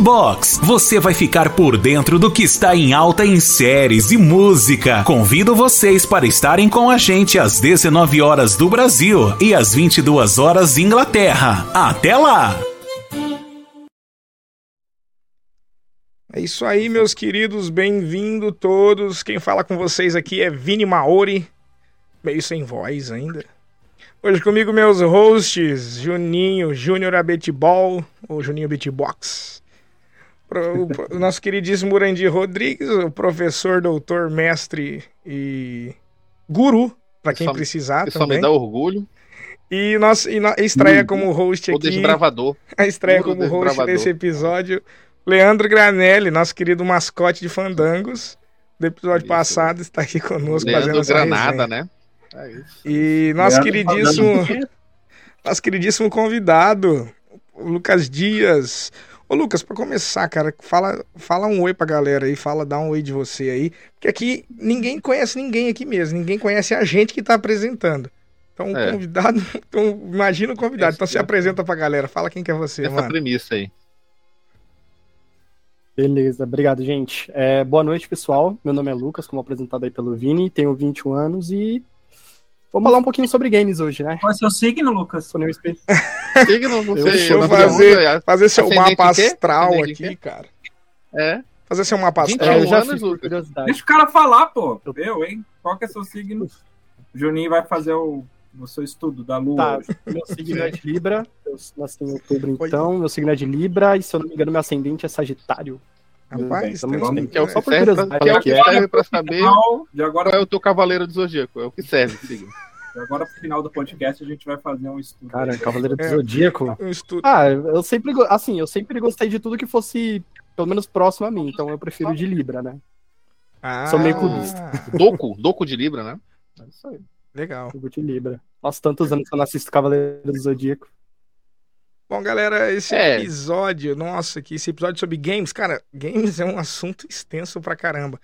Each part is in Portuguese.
Box, você vai ficar por dentro do que está em alta em séries e música. Convido vocês para estarem com a gente às 19 horas do Brasil e às 22 horas Inglaterra. Até lá! É isso aí, meus queridos, bem-vindo todos. Quem fala com vocês aqui é Vini Maori, meio sem voz ainda. Hoje comigo meus hosts, Juninho, Júnior Abetibol, ou Juninho Beatbox o, o nosso queridíssimo Urandir Rodrigues, o professor, doutor, mestre e guru, para quem precisar isso também. Isso me dá orgulho. E, nós, e no, estreia como host aqui... O desbravador. A estreia como host desse episódio, Leandro Granelli, nosso querido mascote de Fandangos, do episódio isso. passado, está aqui conosco Leandro fazendo essa Granada, resenha. né? É isso. E nosso Leandro queridíssimo... Nosso queridíssimo convidado, Lucas Dias, Ô Lucas, para começar, cara, fala, fala um oi pra galera aí, fala, dá um oi de você aí, porque aqui ninguém conhece ninguém aqui mesmo, ninguém conhece a gente que tá apresentando. Então, é. convidado, então, imagina o convidado, então se apresenta pra galera, fala quem que é você, Essa mano. premissa aí. Beleza, obrigado, gente. É, boa noite, pessoal. Meu nome é Lucas, como apresentado aí pelo Vini, tenho 21 anos e Vamos falar um pouquinho sobre games hoje, né? Qual é o seu signo, Lucas? Signo, não sei. Deixa eu fazer, fazer seu mapa astral aqui, cara. É? Fazer seu mapa astral. É, eu já fiz Deixa o cara falar, pô. Eu, hein? Qual que é seu signo? O Juninho vai fazer o, o seu estudo da lua. Tá, meu signo é de Libra. Eu nasci em outubro, então. Meu signo é de Libra e, se eu não me engano, meu ascendente é Sagitário. Rapaz, tem um, que é o só por curiosidade. Que é o que serve pra saber de agora... qual é o teu cavaleiro do Zodíaco. É o que serve, siga. Agora, pro final do podcast, a gente vai fazer um estudo. Cara, Cavaleiro do é, Zodíaco. Um estudo. Ah, eu sempre, assim, eu sempre gostei de tudo que fosse, pelo menos, próximo a mim. Então eu prefiro de Libra, né? Ah. Sou meio clubista. Doco, Doco de Libra, né? É isso aí. Legal. Doco de Libra. Nossa, tantos anos que eu não assisto Cavaleiro do Zodíaco. Bom, galera, esse é. episódio, nossa, que esse episódio sobre games, cara, games é um assunto extenso pra caramba.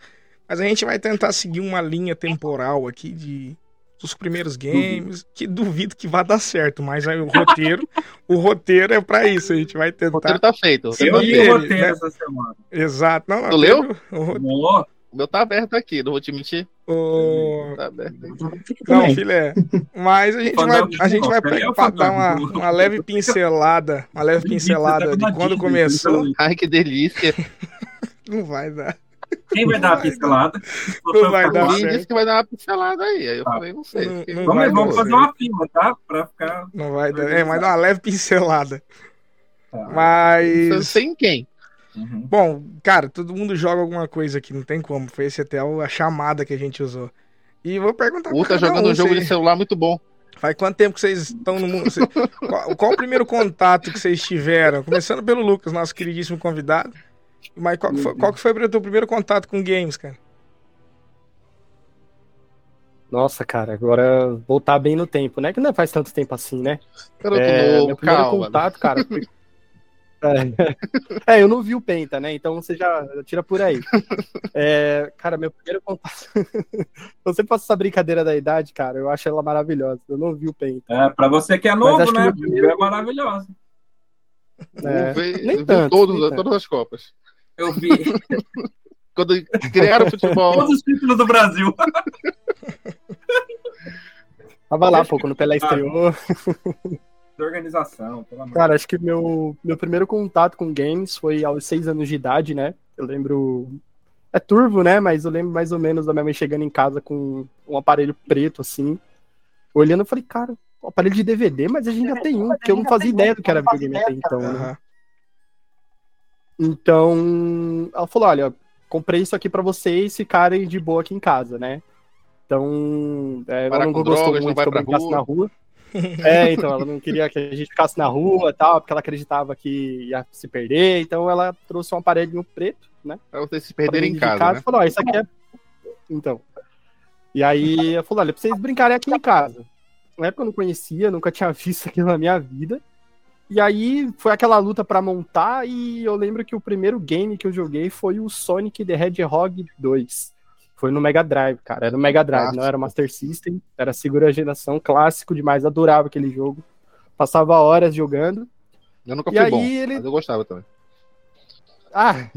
Mas a gente vai tentar seguir uma linha temporal aqui de dos primeiros games, que duvido que vá dar certo, mas aí o roteiro, o roteiro é para isso, a gente vai tentar. O roteiro tá feito. Eu li o roteiro né? essa semana. Exato. Não, não, tu leu? O, o meu tá aberto aqui, não vou te mentir. O... Tá aberto aqui. Não, filé. Mas a gente vai, a gente vai pegar, dar uma, uma leve pincelada, uma leve pincelada de quando começou. Ai, que delícia. Não vai dar. Quem vai dar a pincelada? Não vai dar Alguém disse que vai dar uma pincelada aí. Aí eu tá. falei, não sei. Não, não vamos, vamos fazer uma fila, tá? Pra ficar. Não vai dar. É, mas dá uma leve pincelada. Tá. Mas. Não sei em quem. Uhum. Bom, cara, todo mundo joga alguma coisa aqui, não tem como. Foi esse até a chamada que a gente usou. E vou perguntar O tá jogando um, um jogo de celular muito bom. Faz quanto tempo que vocês estão no mundo? qual, qual, o primeiro contato que vocês tiveram? Começando pelo Lucas, nosso queridíssimo convidado. Mas qual, foi, qual que foi o teu primeiro contato com games, cara? Nossa, cara, agora voltar bem no tempo, né? Que não faz tanto tempo assim, né? Eu é, meu primeiro calma, contato, cara, foi... é. é, eu não vi o Penta, né? Então você já tira por aí. É, cara, meu primeiro contato. você passa essa brincadeira da idade, cara, eu acho ela maravilhosa. Eu não vi o Penta. É, pra você que é novo, né? Primeiro... É maravilhosa. É, nem tanto, todos, nem todas as Copas. Eu vi. Quando criaram o futebol. Todos os títulos do Brasil. Tava lá, pô, quando o Pelé estreou. De organização, pelo amor. Cara, acho que meu, meu primeiro contato com games foi aos seis anos de idade, né? Eu lembro. É turvo, né? Mas eu lembro mais ou menos da minha mãe chegando em casa com um aparelho preto, assim. Olhando, eu falei, cara, um aparelho de DVD, mas a gente já tem um, porque eu não fazia ideia do que era videogame até então, né? Então, ela falou: olha, comprei isso aqui para vocês ficarem de boa aqui em casa, né? Então, é, ela não gostou drogas, muito que eu brincasse na rua. é, então, ela não queria que a gente ficasse na rua e tal, porque ela acreditava que ia se perder, então ela trouxe um aparelhinho preto, né? Pra vocês se perderem em casa, casa né? falou, ó, isso aqui é... Então. E aí, ela falou, olha, pra vocês brincarem aqui em casa. Na época eu não conhecia, nunca tinha visto aquilo na minha vida. E aí foi aquela luta para montar e eu lembro que o primeiro game que eu joguei foi o Sonic the Hedgehog 2. Foi no Mega Drive, cara. Era no Mega Drive, não era Master System. Era segura geração, clássico demais. Adorava aquele jogo. Passava horas jogando. Eu nunca fui e bom, ele... mas eu gostava também. Ah,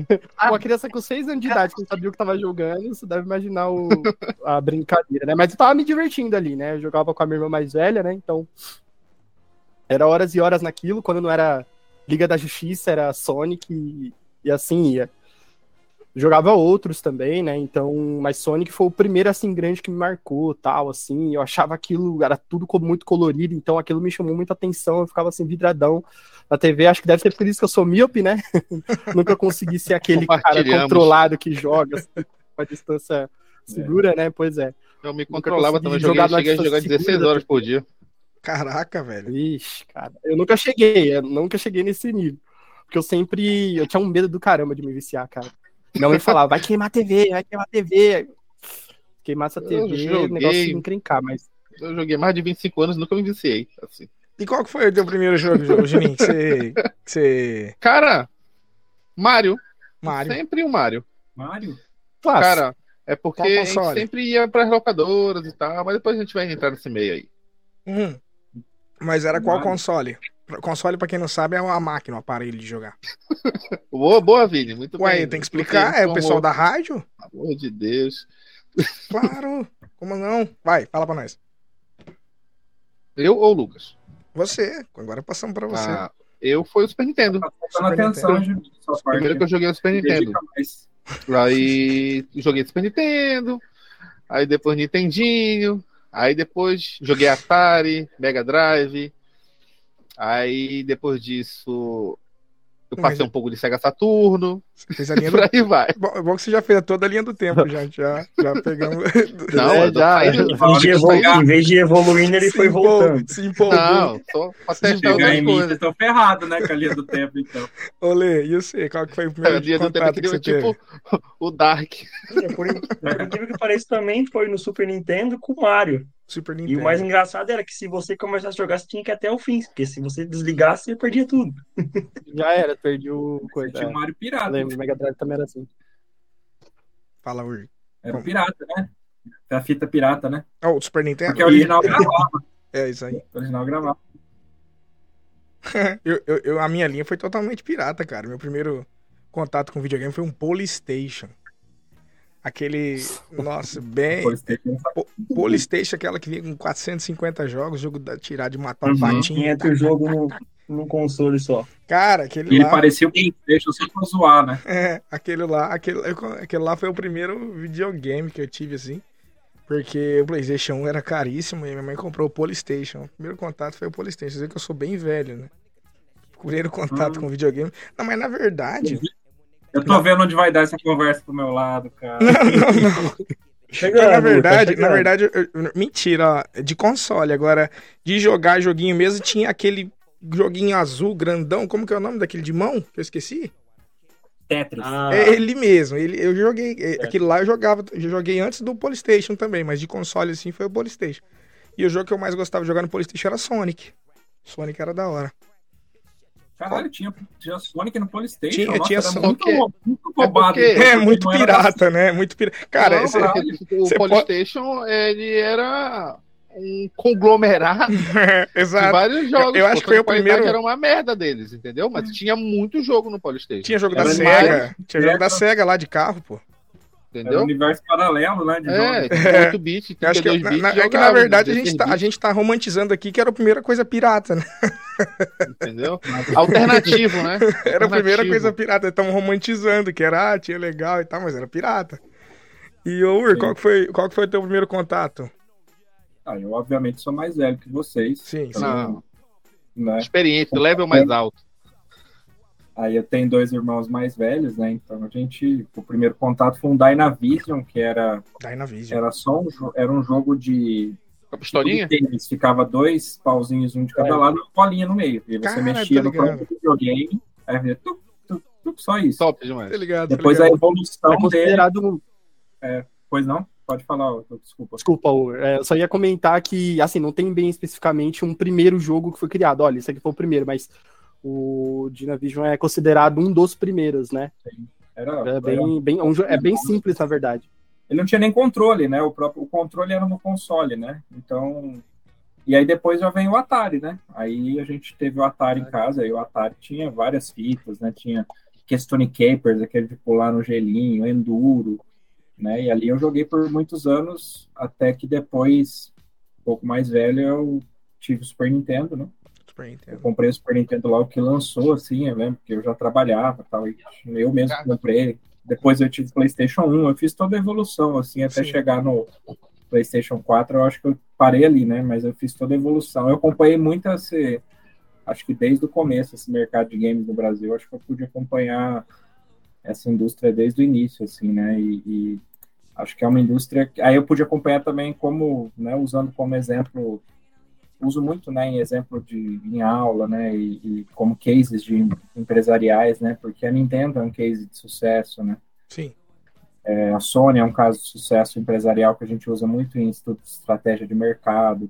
uma criança com 6 anos de idade que não sabia o que tava jogando, você deve imaginar o, a brincadeira, né? Mas eu tava me divertindo ali, né? Eu jogava com a minha irmã mais velha, né? Então. Era horas e horas naquilo, quando não era Liga da Justiça, era Sonic e, e assim ia. Jogava outros também, né? Então, mas Sonic foi o primeiro assim grande que me marcou, tal, assim. Eu achava aquilo era tudo muito colorido, então aquilo me chamou muita atenção. Eu ficava assim vidradão na TV. Acho que deve ser por isso que eu sou míope, né? Nunca consegui ser aquele cara controlado que joga assim, com a distância segura, é. né? Pois é. Eu me controlava também, joguei, cheguei a jogar 16 horas por dia. Caraca, velho. Ixi, cara. Eu nunca cheguei, eu nunca cheguei nesse nível. Porque eu sempre. Eu tinha um medo do caramba de me viciar, cara. Minha mãe falava, vai queimar a TV, vai queimar a TV. Queimar essa TV, joguei... o negócio de encrencar, mas. Eu joguei mais de 25 anos nunca me viciei. Assim. E qual que foi o teu primeiro jogo, Juninho? Que você, que você... Cara, Mario. Mario. Sempre o Mario. Mario? Cara, é porque a gente sempre ia para as locadoras e tal, mas depois a gente vai entrar nesse meio aí. Hum. Mas era qual Mario. console? Console, pra quem não sabe, é uma máquina, um aparelho de jogar. boa, boa, Vini. Muito Ué, bem. tem que explicar? É o pessoal da rádio? Pelo amor de Deus. Claro. Como não? Vai, fala pra nós. Eu ou o Lucas? Você. Agora passamos pra você. Ah, eu fui o Super Nintendo. Tá Super atenção, Nintendo. Primeiro que eu joguei o Super Nintendo. Aí joguei Super Nintendo. Aí depois Nintendinho. Aí depois joguei Atari, Mega Drive. Aí depois disso eu passei Mas... um pouco de Sega Saturno. Fez a linha do... aí vai. Bom, é bom que você já fez toda a linha do tempo, já. Já, já pegamos. Não, é, já. Em vez de evoluindo, ele foi voltando. Se empolgou. Não, pra testar outras coisas. Tô ferrado, né, com a linha do tempo, então. Olê, e você? Qual que foi o primeiro dia do tempo que você tipo teve? o Dark. É, por, por incrível que pareça, também foi no Super Nintendo com o Mario. Super Nintendo. E o mais engraçado era que se você começasse a jogar, você tinha que ir até o fim, porque se você desligasse, você perdia tudo. Já era, perdi o coisa. Tinha o Mario Pirata. Lembro, o Mega Drive também era assim. Fala, Uri. Era o pirata, né? É a fita pirata, né? Oh, o Super Nintendo? Porque o original gravava. É, isso aí. O original gravava. eu, eu, eu, a minha linha foi totalmente pirata, cara. Meu primeiro contato com videogame foi um Polystation. Aquele. Nossa, bem. Polystation, aquela que vinha com 450 jogos, jogo da tirar de matar um uhum. patinho. Entra o jogo no, no console só. Cara, aquele Ele lá. parecia o Playstation só pra zoar, né? É, aquele lá, aquele, aquele lá foi o primeiro videogame que eu tive, assim. Porque o PlayStation 1 era caríssimo e minha mãe comprou o Polystation. O primeiro contato foi o Polystation. Quer dizer que eu sou bem velho, né? Primeiro contato hum. com videogame. Não, mas na verdade. Eu tô vendo onde vai dar essa conversa pro meu lado, cara. Não, não, não. Chegando, na verdade, tá na verdade, mentira, ó, de console. Agora, de jogar joguinho mesmo, tinha aquele joguinho azul, grandão. Como que é o nome daquele de mão? Que eu esqueci? Tetris. Ah. É ele mesmo. Ele, eu joguei. É, aquele lá eu jogava. Eu joguei antes do Polystation também, mas de console assim foi o Polystation. E o jogo que eu mais gostava de jogar no Polystation era Sonic. Sonic era da hora. Caralho, tinha, tinha Sonic no Polystation. Tinha, Nossa, tinha Sonic. Muito, muito roubado. É, é muito pirata, né? Muito pirata. Cara, não, esse, o Polystation, pode... ele era um conglomerado é, exato. de vários jogos. Eu, eu acho que foi o primeiro. Era uma merda deles, entendeu? Mas tinha muito jogo no Polystation. Tinha jogo da era Sega. Tinha jogo da Sega lá de carro, pô. Entendeu? É um universo paralelo, né? De é, 8 bits, 32 acho que, bits. Na, é que na verdade a gente, tá, a gente tá romantizando aqui que era a primeira coisa pirata, né? Entendeu? Alternativo, né? Alternativo. Era a primeira coisa pirata. Estamos romantizando que era, ah, tinha legal e tal, mas era pirata. E, ô, Ur, qual que foi, qual que foi o teu primeiro contato? Ah, eu obviamente sou mais velho que vocês. Sim, então, sim. Né? Experiência, level mais alto. Aí eu tenho dois irmãos mais velhos, né? Então a gente, o primeiro contato foi um Dynavision, que era Dynavision. era só um, era um jogo de a pistolinha? Tênis, ficava dois pauzinhos, um de cada é. lado, e uma bolinha no meio. E você Cara, mexia no próprio videogame, aí tu, tu, tu, só isso. Top demais. Tá ligado, Depois tá ligado. a evolução é considerado... dele. É, pois não? Pode falar, desculpa. Desculpa, é, eu só ia comentar que, assim, não tem bem especificamente um primeiro jogo que foi criado. Olha, isso aqui foi o primeiro, mas o Dynavision é considerado um dos primeiros, né? Sim. Era, é bem, era... bem, é bem simples, na verdade. Ele não tinha nem controle, né? O próprio o controle era no console, né? Então. E aí depois já vem o Atari, né? Aí a gente teve o Atari em casa, e o Atari tinha várias fitas, né? Tinha Kestone Capers, aquele de pular no gelinho, Enduro, né? E ali eu joguei por muitos anos, até que depois, um pouco mais velho, eu tive o Super Nintendo, né? Super Nintendo. Eu comprei o Super Nintendo logo que lançou, assim, eu lembro que eu já trabalhava tal, eu mesmo comprei. Depois eu tive PlayStation 1, eu fiz toda a evolução, assim, até Sim. chegar no PlayStation 4, eu acho que eu parei ali, né? Mas eu fiz toda a evolução. Eu acompanhei muito esse, acho que desde o começo, esse mercado de games no Brasil, acho que eu pude acompanhar essa indústria desde o início, assim, né? E, e acho que é uma indústria. Aí eu pude acompanhar também como, né? Usando como exemplo, uso muito, né? Em exemplo de em aula, né? E, e como cases de empresariais, né? Porque a Nintendo é um case de sucesso, né? Sim. É, a Sony é um caso de sucesso empresarial que a gente usa muito em estudo de estratégia de mercado.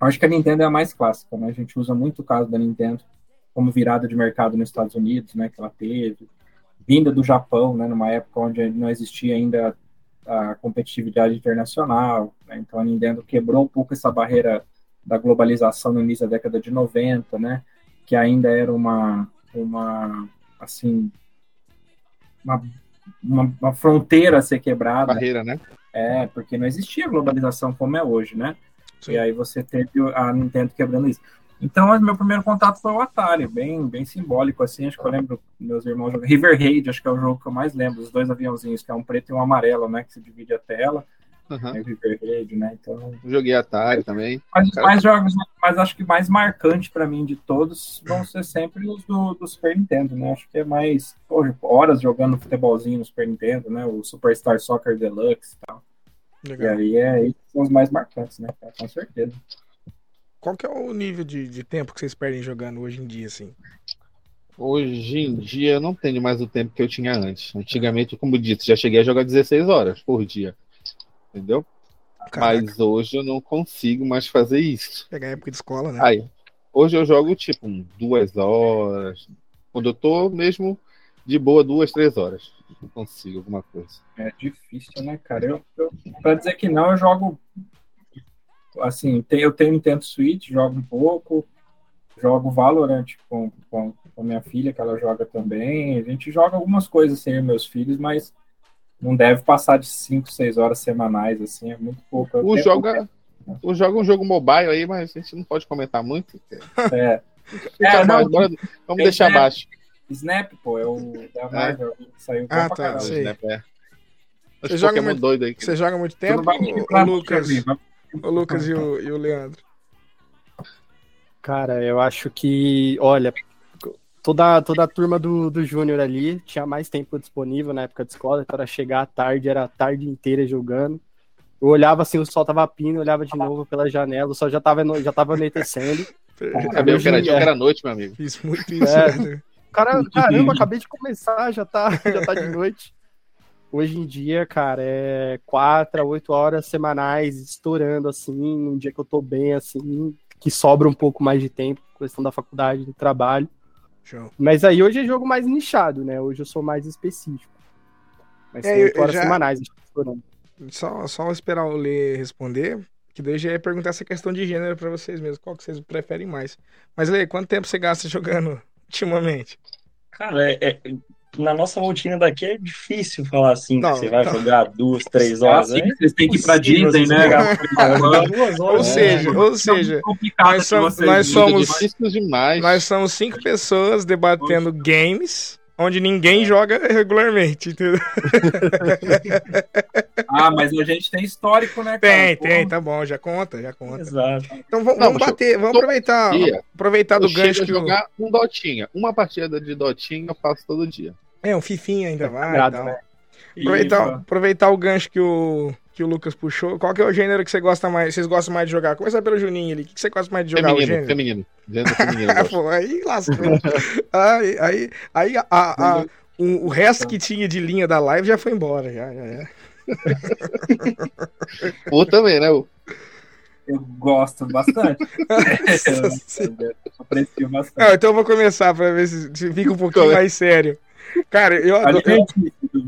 Acho que a Nintendo é a mais clássica, né? A gente usa muito o caso da Nintendo como virada de mercado nos Estados Unidos, né? Que ela teve, vinda do Japão, né? Numa época onde não existia ainda a competitividade internacional, né? Então a Nintendo quebrou um pouco essa barreira da globalização no início da década de 90, né? Que ainda era uma, uma assim, uma uma, uma, fronteira a ser quebrada. Barreira, né? É, porque não existia globalização como é hoje, né? Sim. E aí você teve a Nintendo quebrando isso. Então, meu primeiro contato foi o Atari, bem, bem simbólico, assim, acho que eu lembro meus irmãos jogando River Raid, acho que é o jogo que eu mais lembro, os dois aviãozinhos, que é um preto e um amarelo, né, que se divide a tela, Uhum. É River Raid, né? Então. Joguei Atari também. Mas, mais jogos, mas acho que mais marcante para mim de todos vão ser sempre os do, do Super Nintendo, né? Acho que é mais pô, horas jogando futebolzinho no Super Nintendo, né? O Superstar Soccer Deluxe e tal. Legal. E aí é, esses são os mais marcantes, né? Com certeza. Qual que é o nível de, de tempo que vocês perdem jogando hoje em dia, assim? Hoje em dia eu não tenho mais o tempo que eu tinha antes. Antigamente, como disse, já cheguei a jogar 16 horas por dia entendeu? Caraca. Mas hoje eu não consigo mais fazer isso. Pegar a época de escola, né? Aí, hoje eu jogo tipo duas horas. Quando eu tô mesmo de boa, duas, três horas. Não consigo alguma coisa. É difícil, né, cara? Eu, eu, pra dizer que não, eu jogo. Assim, eu tenho Nintendo Switch, jogo um pouco. Jogo Valorant com, com, com minha filha, que ela joga também. A gente joga algumas coisas sem assim, meus filhos, mas não deve passar de 5, 6 horas semanais, assim, é muito pouco. O jogo, é, o jogo é um jogo mobile aí, mas a gente não pode comentar muito. É. é não, agora, vamos deixar Snap, abaixo. Snap, pô, é o da Marvel é. que saiu ah, tá, sei. Snap, é. Você joga, muito, doido aí, você joga muito tempo, Lucas, o Lucas e o, e o Leandro? Cara, eu acho que, olha, toda, toda a turma do, do Júnior ali tinha mais tempo disponível na época de escola, então era chegar à tarde, era a tarde inteira jogando. Eu olhava assim, o sol tava pindo, olhava de novo pela janela, o sol já tava, já tava anoitecendo. Sabia que era dia, era noite, meu amigo. Isso, muito isso. É, né? cara, caramba, acabei de começar, já tá, já tá de noite. Hoje em dia, cara, é quatro a oito horas semanais, estourando assim, um dia que eu tô bem, assim, que sobra um pouco mais de tempo, questão da faculdade, do trabalho. Show. Mas aí hoje é jogo mais nichado, né? Hoje eu sou mais específico. Mas é, eu, horas já... semanais Só, só esperar o Lê responder, que daí já ia perguntar essa questão de gênero para vocês mesmos, qual que vocês preferem mais. Mas Lê, quanto tempo você gasta jogando ultimamente? Cara, é, é, na nossa rotina daqui é difícil falar assim, não, que você vai não. jogar duas, três horas. Assim, Vocês têm que ir pra Disney, né? duas horas, ou seja, é. ou seja, nós, somos, nós somos, nós somos cinco pessoas debatendo games onde ninguém joga regularmente, entendeu? ah, mas a gente tem histórico, né? Cara? Tem, tem, tá bom, já conta, já conta. Exato. Então vamos, Não, vamos bater, vamos aproveitar, dia, aproveitar do gancho que jogar um dotinha, uma partida de dotinha eu faço todo dia. É, um fifinho ainda vai. Grado, né? Aproveitar, aproveitar o gancho que o, que o Lucas puxou. Qual que é o gênero que você gosta mais, vocês gostam mais de jogar? Começar pelo Juninho ali. O que você gosta mais de jogar? Feminino, o gênero? feminino. Gênero feminino. Pô, aí lascou. aí, aí, aí a, a, a, o, o, resto que tinha de linha da live já foi embora. Já, já, já. Pô, também, né? Eu gosto bastante. eu, aprecio bastante. Não, então eu vou começar para ver se, se fica um pouquinho mais sério. Cara, eu, adoro, eu,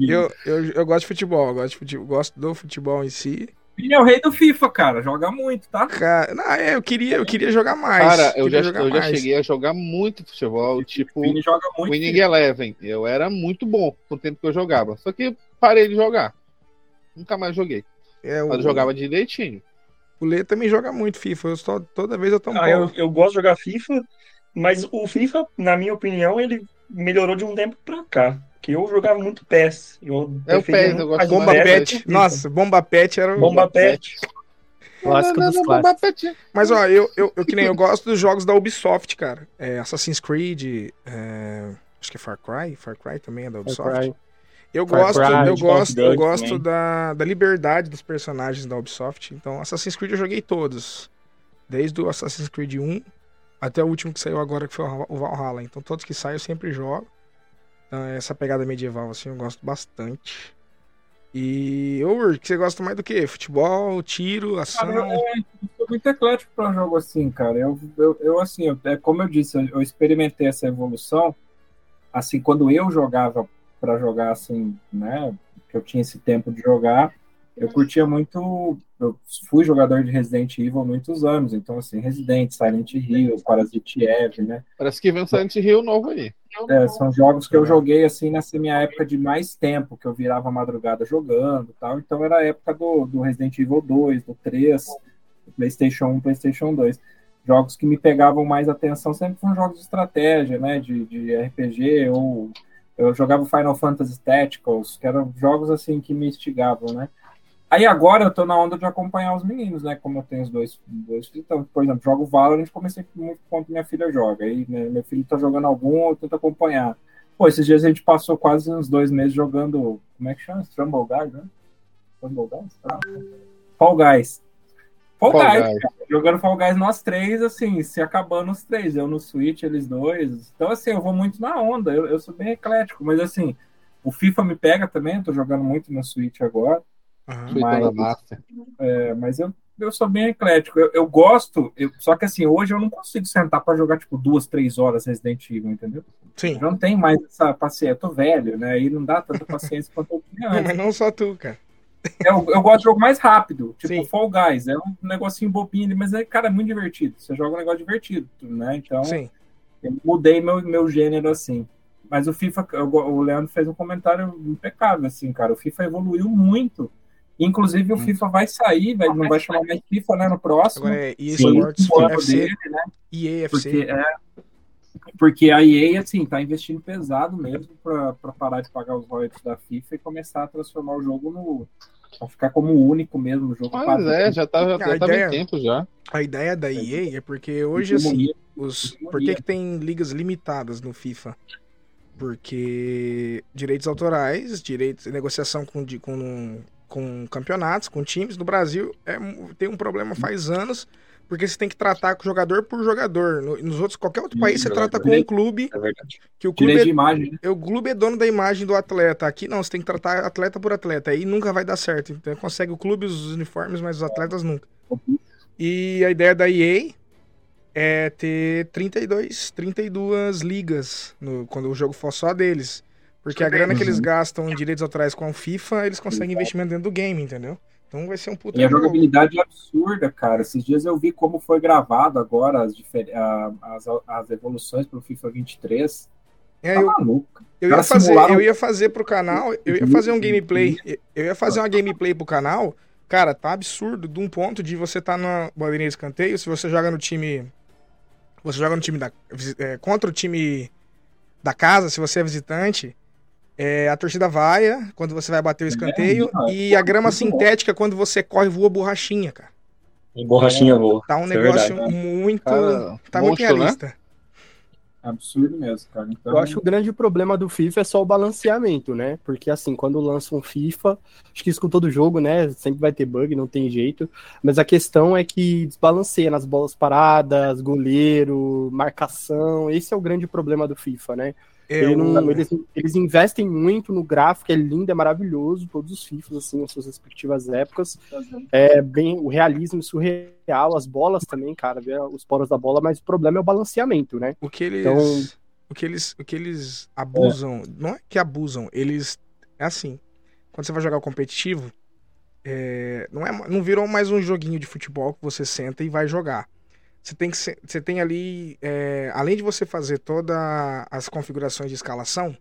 eu, eu, eu, gosto de futebol, eu gosto, de futebol, gosto do futebol em si. Vini é o rei do FIFA, cara. Joga muito, tá? Cara, não, é, eu queria, eu queria jogar mais. Cara, eu, já, eu já mais. cheguei a jogar muito futebol, tipo Vini joga muito. Winning FIFA. Eleven. Eu era muito bom com o tempo que eu jogava. Só que parei de jogar. Nunca mais joguei. É, o, Mas eu jogava direitinho. o Lê também joga muito FIFA. Eu só, toda vez eu tomo Ah, eu, eu gosto de jogar FIFA, mas o FIFA, na minha opinião, ele melhorou de um tempo pra cá. Que eu jogava muito PES. Eu É o PES, eu gosto Bomba mais Pet. Nossa, Bomba Pet era o. Bomba Pet. Clássico dos Bomba clássicos. Pet. Mas ó, eu, eu, eu que nem eu gosto dos jogos da Ubisoft, cara. É, Assassin's Creed, é, acho que é Far Cry, Far Cry também é da Ubisoft. Eu Far gosto, Cry, eu gosto, eu gosto da, da liberdade dos personagens da Ubisoft. Então, Assassin's Creed eu joguei todos. Desde o Assassin's Creed 1 até o último que saiu agora, que foi o Valhalla. Então, todos que saem eu sempre jogo. Então, essa pegada medieval, assim, eu gosto bastante. E, ô, Ur, que você gosta mais do que? Futebol, tiro, ação? Cara, eu, eu sou muito eclético pra jogo assim, cara. Eu, eu, eu assim, eu, é como eu disse, eu, eu experimentei essa evolução. Assim, quando eu jogava pra jogar assim, né? Que eu tinha esse tempo de jogar, eu curtia muito. Eu fui jogador de Resident Evil há muitos anos, então assim, Resident, Silent Hill, Parasite Eve, né? Parece que vem um Silent Hill novo aí. É, são jogos que eu joguei assim nessa minha época de mais tempo, que eu virava madrugada jogando e tal. Então era a época do, do Resident Evil 2, do 3, do PlayStation 1, PlayStation 2. Jogos que me pegavam mais atenção sempre foram jogos de estratégia, né? De, de RPG, ou eu jogava Final Fantasy Tacticals, que eram jogos assim que me instigavam, né? Aí agora eu tô na onda de acompanhar os meninos, né? Como eu tenho os dois, dois filhos. Então, por exemplo, jogo Valorant, comecei muito quanto minha filha joga. Aí né, meu filho tá jogando algum, eu tento acompanhar. Pô, esses dias a gente passou quase uns dois meses jogando. Como é que chama? Trumble Guys, né? Trumble Guys? Ah, Fall Guys. Fall, Fall Guys, Guys. Jogando Fall Guys nós três, assim, se acabando os três. Eu no Switch, eles dois. Então, assim, eu vou muito na onda. Eu, eu sou bem eclético, mas assim, o FIFA me pega também. Eu tô jogando muito no Switch agora. Da Mas-. É, mas eu, eu sou bem eclético. Eu, eu gosto, eu- só que assim, hoje eu não consigo sentar pra jogar tipo duas, três horas Resident Evil, entendeu? Sim. Eu não tenho mais essa paciência. Eu tô velho, né? E não dá tanta paciência quanto eu tinha antes. Mas não só tu, cara. Eu, eu gosto de jogo mais rápido, tipo Sim. Fall Guys. É um negocinho bobinho, ali, mas é, cara, é muito divertido. Você joga um negócio divertido, né? Então, Sim. eu mudei meu, meu gênero assim. Mas o FIFA, eu- o Leandro fez um comentário impecável, assim, cara. O FIFA evoluiu muito. Inclusive, o Hum. FIFA vai sair, vai, não vai chamar mais FIFA, né? No próximo. Agora é EA Sports FC, dele, né? EA FC. Porque, é, porque a EA, assim, tá investindo pesado mesmo pra, pra parar de pagar os royalties da FIFA e começar a transformar o jogo no. pra ficar como o único mesmo jogo. Mas padrão. é, já tá, já, já tá ideia- bem tempo já. A ideia da EA é porque hoje, assim, os... por que, que tem ligas limitadas no FIFA? Porque direitos autorais, direitos, negociação com, com, com campeonatos, com times no Brasil é, tem um problema faz anos, porque você tem que tratar com jogador por jogador. No- nos outros, qualquer outro país, você jogador. trata com um clube, É verdade. que o clube Direito é de imagem, né? o clube é dono da imagem do atleta. Aqui não, você tem que tratar atleta por atleta. Aí nunca vai dar certo. Então consegue o clube, os uniformes, mas os atletas nunca. E a ideia da EA é ter 32, 32 ligas no, quando o jogo for só deles. Porque a grana que eles gastam em direitos autorais com a FIFA, eles conseguem investimento dentro do game, entendeu? Então vai ser um puta E a jogabilidade é absurda, cara. Esses dias eu vi como foi gravado agora as, difer- as, as evoluções pro FIFA 23. É, Tá eu, maluco. Eu ia fazer, simularam- eu ia fazer pro canal, eu ia fazer um gameplay, eu ia fazer uma gameplay pro canal. Cara, tá absurdo de um ponto de você tá na bandeirinha de escanteio, se você joga no time você joga no time da é, contra o time da casa, se você é visitante, é, a torcida vaia quando você vai bater o escanteio é, e a grama sintética quando você corre voa borrachinha, cara. E borrachinha boa. Tá um é negócio verdade, muito Cara, tá muito né? realista. Absurdo mesmo, cara. Então, Eu acho que o grande problema do FIFA é só o balanceamento, né? Porque assim, quando lança um FIFA, acho que isso com todo jogo, né? Sempre vai ter bug, não tem jeito. Mas a questão é que desbalanceia nas bolas paradas, goleiro, marcação. Esse é o grande problema do FIFA, né? É, Ele não- eles, eles investem muito no gráfico, é lindo, é maravilhoso, todos os FIFAs, assim, nas suas respectivas épocas. É bem o realismo surreal, as bolas também, cara, ver os poros da bola, mas o problema é o balanceamento, né? O que eles. Então- O que eles. O que eles abusam. Não é que abusam, eles. É assim. Quando você vai jogar o competitivo, é, não, é, não virou mais um joguinho de futebol que você senta e vai jogar. Você tem, que, você tem ali, é, além de você fazer todas as configurações de escalação,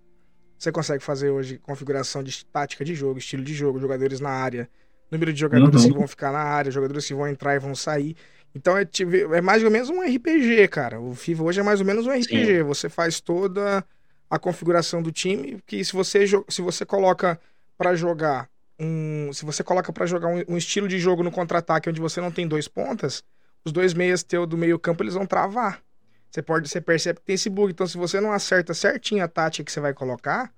você consegue fazer hoje configuração de tática de jogo, estilo de jogo, jogadores na área, número de jogadores uhum. que vão ficar na área, jogadores que vão entrar e vão sair. Então é, é mais ou menos um RPG, cara. O FIFA hoje é mais ou menos um RPG. Sim. Você faz toda a configuração do time, que se você, se você coloca para jogar um, se você coloca para jogar um, um, estilo de jogo no contra-ataque onde você não tem dois pontas, os dois meias teu do meio campo eles vão travar. Você pode, você percebe que tem esse bug. Então se você não acerta certinho a tática que você vai colocar,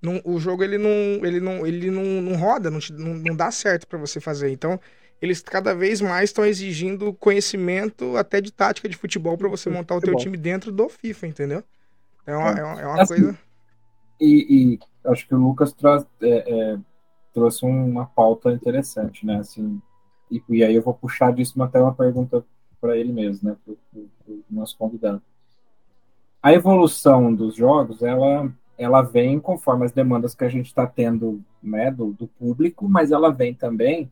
não, o jogo ele não, ele não, ele não, não roda, não, não, não dá certo para você fazer. Então eles cada vez mais estão exigindo conhecimento até de tática de futebol para você montar o teu time dentro do FIFA, entendeu? É uma, é uma, é uma assim, coisa. E, e, acho que o Lucas traz, é, é, trouxe uma pauta interessante, né? Assim, e, e, aí eu vou puxar disso até uma pergunta para ele mesmo, né? Para o nosso convidado. A evolução dos jogos, ela, ela vem conforme as demandas que a gente está tendo né, do, do público, mas ela vem também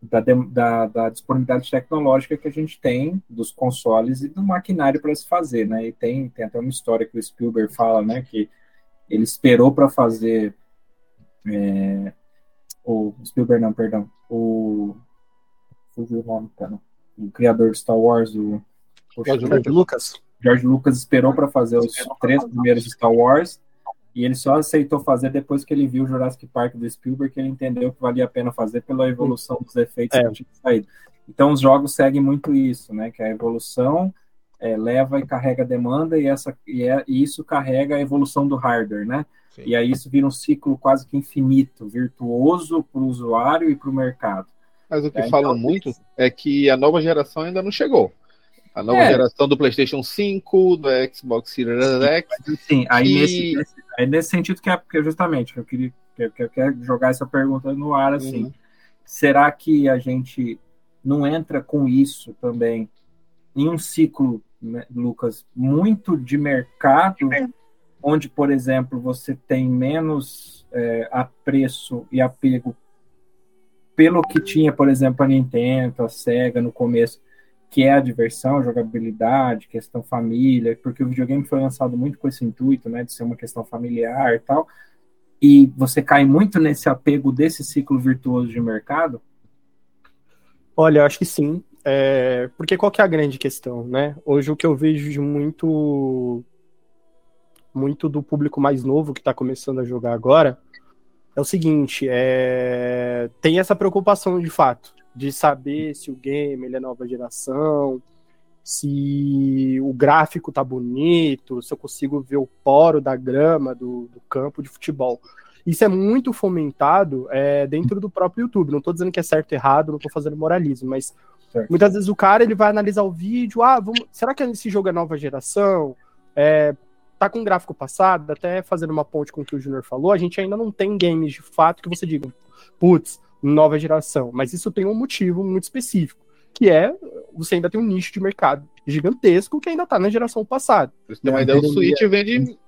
da, da, da, disponibilidade tecnológica que a gente tem dos consoles e do maquinário para se fazer, né? E tem, tem até uma história que o Spielberg fala, né? Que ele esperou para fazer é, o Spielberg não, perdão, o fugiu o nome, cara, o criador de Star Wars, o, o George Lucas. George Lucas esperou para fazer os três primeiros Star Wars e ele só aceitou fazer depois que ele viu o Jurassic Park do Spielberg, que ele entendeu que valia a pena fazer pela evolução dos efeitos é. que tinha saído. Então os jogos seguem muito isso, né? Que a evolução é, leva e carrega a demanda e, essa, e, é, e isso carrega a evolução do hardware, né? Sim. E aí isso vira um ciclo quase que infinito, virtuoso para o usuário e para o mercado. Mas o que é, falam então, muito é que a nova geração ainda não chegou. A nova é. geração do PlayStation 5, do Xbox Series X. Sim, aí, e... nesse, nesse, aí nesse sentido que é porque justamente eu queria que eu quero jogar essa pergunta no ar assim. Uhum. Será que a gente não entra com isso também em um ciclo, né, Lucas, muito de mercado, onde, por exemplo, você tem menos é, apreço e apego pelo que tinha, por exemplo, a Nintendo, a Sega no começo, que é a diversão, a jogabilidade, questão família, porque o videogame foi lançado muito com esse intuito, né, de ser uma questão familiar e tal, e você cai muito nesse apego desse ciclo virtuoso de mercado? Olha, acho que sim, é... porque qual que é a grande questão, né? Hoje o que eu vejo de muito muito do público mais novo que está começando a jogar agora é o seguinte, é... tem essa preocupação de fato de saber se o game ele é nova geração, se o gráfico tá bonito, se eu consigo ver o poro da grama do, do campo de futebol. Isso é muito fomentado é, dentro do próprio YouTube. Não estou dizendo que é certo ou errado, não estou fazendo moralismo, mas certo. muitas vezes o cara ele vai analisar o vídeo, ah, vamos, será que esse jogo é nova geração? É, tá com gráfico passado, até fazendo uma ponte com o que o Junior falou, a gente ainda não tem games de fato que você diga, putz, nova geração. Mas isso tem um motivo muito específico, que é você ainda tem um nicho de mercado gigantesco que ainda está na geração passada. Você tem uma ideia, o Switch vende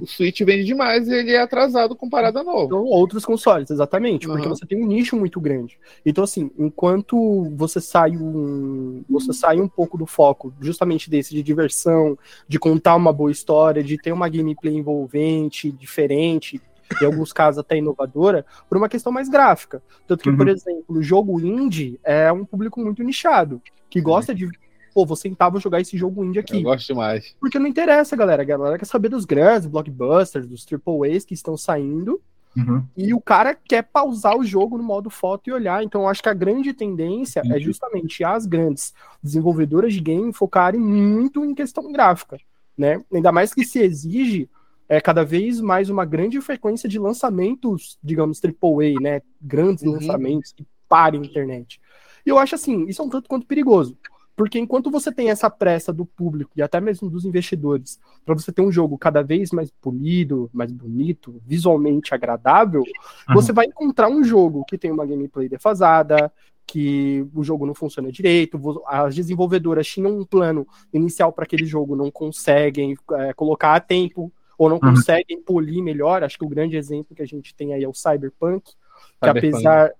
o Switch vende demais e ele é atrasado comparado a novo. Então, outros consoles, exatamente, porque uhum. você tem um nicho muito grande. Então, assim, enquanto você sai um, você sai um pouco do foco justamente desse de diversão, de contar uma boa história, de ter uma gameplay envolvente, diferente, em alguns casos até inovadora, por uma questão mais gráfica. Tanto que, uhum. por exemplo, o jogo indie é um público muito nichado, que gosta de pô, vou sentar, vou jogar esse jogo indie aqui. Eu gosto demais. Porque não interessa, galera. A galera quer saber dos grandes blockbusters, dos triple A's que estão saindo. Uhum. E o cara quer pausar o jogo no modo foto e olhar. Então, eu acho que a grande tendência uhum. é justamente as grandes desenvolvedoras de game focarem muito em questão gráfica. Né? Ainda mais que se exige é cada vez mais uma grande frequência de lançamentos, digamos, AAA, né? Grandes uhum. lançamentos que parem a internet. E eu acho assim, isso é um tanto quanto perigoso. Porque enquanto você tem essa pressa do público e até mesmo dos investidores para você ter um jogo cada vez mais polido, mais bonito, visualmente agradável, uhum. você vai encontrar um jogo que tem uma gameplay defasada, que o jogo não funciona direito, as desenvolvedoras tinham um plano inicial para aquele jogo, não conseguem é, colocar a tempo, ou não conseguem polir melhor. Acho que o grande exemplo que a gente tem aí é o Cyberpunk, que apesar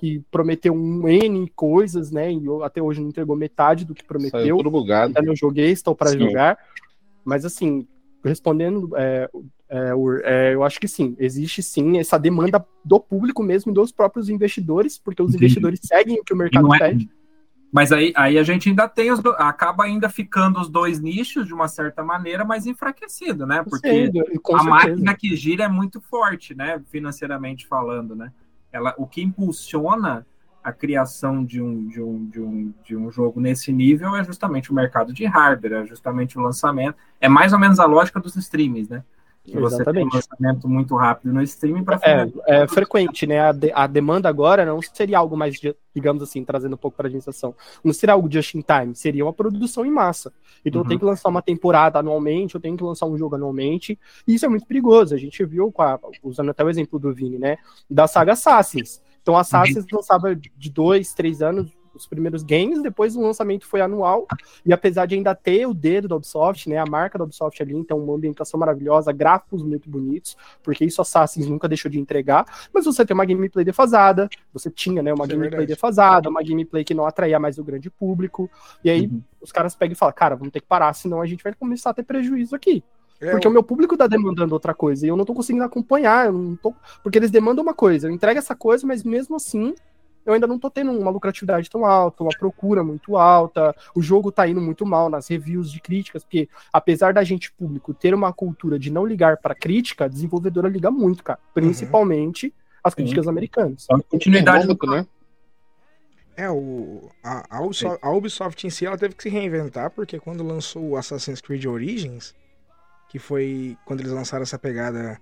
que prometeu um N coisas, né? E até hoje não entregou metade do que prometeu. Saiu tudo bugado. Ainda não joguei, estou para jogar. Mas assim, respondendo, é, é, é, eu acho que sim, existe sim essa demanda do público mesmo, dos próprios investidores, porque os investidores seguem o que o mercado é pede. Mas aí, aí a gente ainda tem os do... acaba ainda ficando os dois nichos de uma certa maneira, mas enfraquecido, né? Porque Sim, a máquina que gira é muito forte, né? Financeiramente falando, né? Ela, o que impulsiona a criação de um, de, um, de, um, de um jogo nesse nível é justamente o mercado de hardware, é justamente o lançamento. É mais ou menos a lógica dos streamings, né? Que você tem um lançamento muito rápido no streaming para é, é frequente, né? A, de, a, demanda agora não seria algo mais, digamos assim, trazendo um pouco para a administração. Não seria algo just in time, seria uma produção em massa. Então uhum. eu tenho que lançar uma temporada anualmente, eu tenho que lançar um jogo anualmente, e isso é muito perigoso. A gente viu, a, usando até o exemplo do Vini, né? Da saga Assassins. Então Assassins uhum. lançava de dois, três anos, os primeiros games, depois o lançamento foi anual, e apesar de ainda ter o dedo da Ubisoft, né, a marca da Ubisoft ali, então uma ambientação maravilhosa, gráficos muito bonitos, porque isso Assassin's nunca deixou de entregar, mas você tem uma gameplay defasada, você tinha, né, uma isso é gameplay é defasada, uma gameplay que não atraía mais o grande público, e aí uhum. os caras pegam e falam, cara, vamos ter que parar, senão a gente vai começar a ter prejuízo aqui. É, porque o meu público tá demandando outra coisa e eu não tô conseguindo acompanhar, eu não tô... porque eles demandam uma coisa, eu entrego essa coisa, mas mesmo assim eu ainda não estou tendo uma lucratividade tão alta, uma procura muito alta, o jogo está indo muito mal nas reviews de críticas, porque apesar da gente público ter uma cultura de não ligar para crítica, a desenvolvedora liga muito, cara, principalmente uhum. as críticas Sim. americanas. A continuidade do né? É, o, a, a, Ubisoft, a Ubisoft em si ela teve que se reinventar, porque quando lançou o Assassin's Creed Origins, que foi quando eles lançaram essa pegada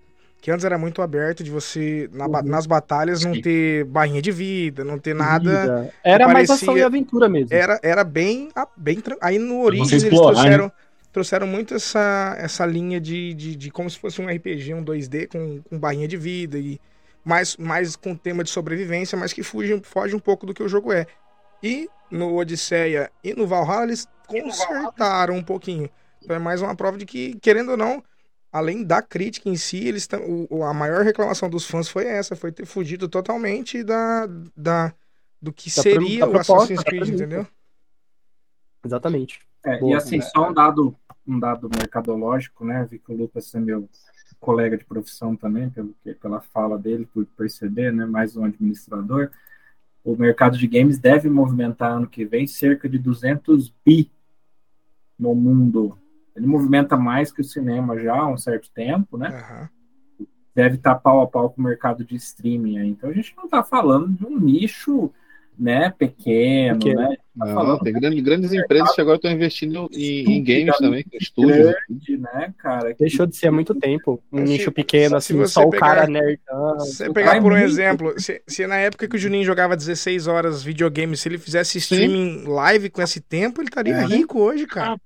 que antes era muito aberto de você, na, uhum. nas batalhas, não ter barrinha de vida, não ter nada. Era mais ação e aventura mesmo. Era, era bem, bem. Aí no Origins eles trouxeram, né? trouxeram muito essa, essa linha de, de, de, como se fosse um RPG, um 2D com, com barrinha de vida e mais, mais com tema de sobrevivência, mas que foge, foge um pouco do que o jogo é. E no Odisseia e no Valhalla eles consertaram um pouquinho. Então é mais uma prova de que, querendo ou não, além da crítica em si, eles o, a maior reclamação dos fãs foi essa, foi ter fugido totalmente da, da do que da seria o Assassin's Creed, entendeu? Exatamente. É, Boa, e assim, né? só um dado, um dado mercadológico, né? Vi que o Lucas é meu colega de profissão também, pelo, pela fala dele, por perceber, né? Mais um administrador. O mercado de games deve movimentar ano que vem cerca de 200 bi no mundo ele movimenta mais que o cinema já há um certo tempo, né? Uhum. Deve estar pau a pau com o mercado de streaming aí. Então a gente não está falando de um nicho né, pequeno, pequeno. né? Tá não, tem grandes, grandes empresas que agora estão investindo em, em games também, com estúdios. né, cara? Deixou de ser há muito tempo. Um se, nicho pequeno, assim, só pegar, o cara nerd. Se você pegar por um exemplo, se, se, na época que o Juninho jogava 16 horas videogame, se ele fizesse streaming Sim. live com esse tempo, ele estaria é. rico hoje, cara.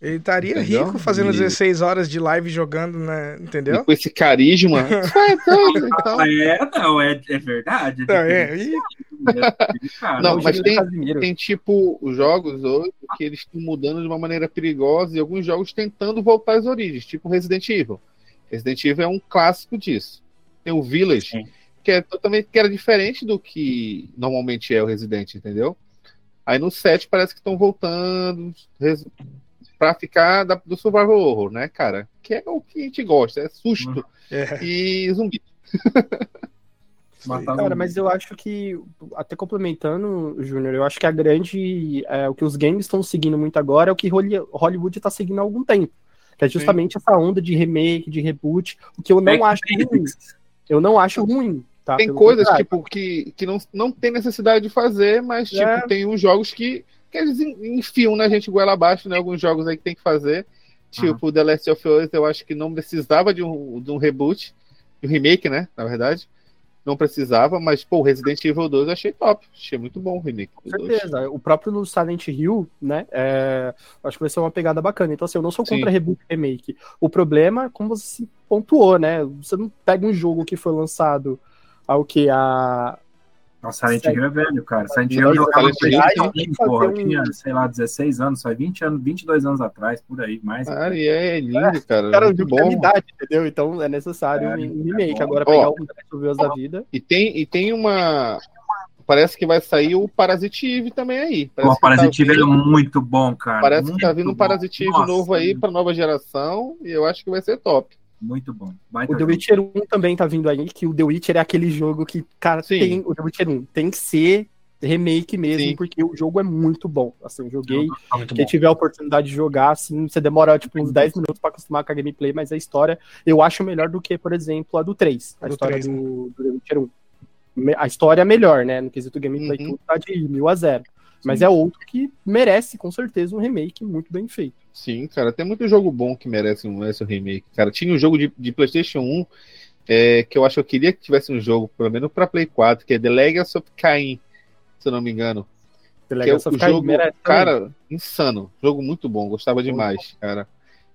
Ele estaria Entendeu? rico fazendo 16 horas de live jogando, né? Entendeu? E com esse carisma. então... É, não, é, é verdade. É, não, é, e... não mas tem, tem tipo jogos hoje que eles estão mudando de uma maneira perigosa e alguns jogos tentando voltar às origens, tipo Resident Evil. Resident Evil é um clássico disso. Tem o Village, Sim. que é totalmente que era diferente do que normalmente é o Resident, entendeu? Aí no 7 parece que estão voltando para ficar da, do survival horror, né, cara? Que é o que a gente gosta, é susto é. e zumbi. Cara, mas eu acho que, até complementando, Júnior, eu acho que a grande. É, o que os games estão seguindo muito agora é o que Hollywood está seguindo há algum tempo. Que é justamente Sim. essa onda de remake, de reboot, o que eu não acho ruim. Eu não acho ruim. Tá, tem coisas tipo, que, que não, não tem necessidade de fazer, mas tipo, é. tem uns jogos que, que eles enfiam na gente goela abaixo, né? Alguns jogos aí que tem que fazer. Tipo, uhum. The Last of Us, eu acho que não precisava de um, de um reboot, de um remake, né? Na verdade não precisava, mas, pô, Resident Evil 2 eu achei top. Achei muito bom o remake. Com certeza. O próprio Silent Hill, né? É... Acho que vai ser uma pegada bacana. Então, assim, eu não sou contra Sim. reboot remake. O problema é como você pontuou, né? Você não pega um jogo que foi lançado ao que? Há Nossa, Silent Hill é velho, cara. Silent Hill eu jogava porra, eu tinha, sei lá, 16 anos, só 20 anos, 22 anos atrás, por aí, mais. Cara, e é lindo, cara. Cara, muito bom. Idade, entendeu? Então é necessário é, um remake. É Agora pegar o um da vida. E tem, e tem uma. Parece que vai sair o Parasitive também aí. Parece o Parasitive tá é muito bom, cara. Parece muito que tá vindo um Parasitive novo aí pra nova geração e eu acho que vai ser top. Muito bom. o The Witcher 1 também tá vindo aí, que o The Witcher é aquele jogo que, cara, Sim. tem. O The Witcher 1 tem que ser remake mesmo, Sim. porque o jogo é muito bom. Assim, eu joguei. É quem tiver a oportunidade de jogar, assim, você demora tipo uns 10 minutos para acostumar com a gameplay, mas a história eu acho melhor do que, por exemplo, a do 3. A do história 3, do, né? do The Witcher 1. A história é melhor, né? No quesito gameplay, uhum. tudo tá de mil a zero. Mas é outro que merece, com certeza, um remake muito bem feito. Sim, cara, tem muito jogo bom que merece um, esse remake. Cara, tinha um jogo de, de PlayStation 1 é, que eu acho que eu queria que tivesse um jogo, pelo menos para Play 4, que é The Legacy of Kain, se eu não me engano. The Legacy é o, of jogo, merece cara, insano. Jogo muito bom, gostava demais, cara.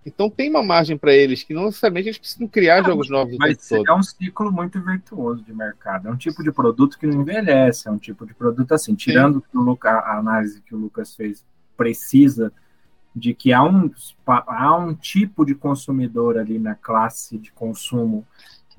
Então tem uma margem para eles que não necessariamente eles precisam criar não, jogos novos. Mas é um ciclo muito virtuoso de mercado. É um tipo de produto que não envelhece, é um tipo de produto assim, tirando Luca, a análise que o Lucas fez precisa de que há um, há um tipo de consumidor ali na classe de consumo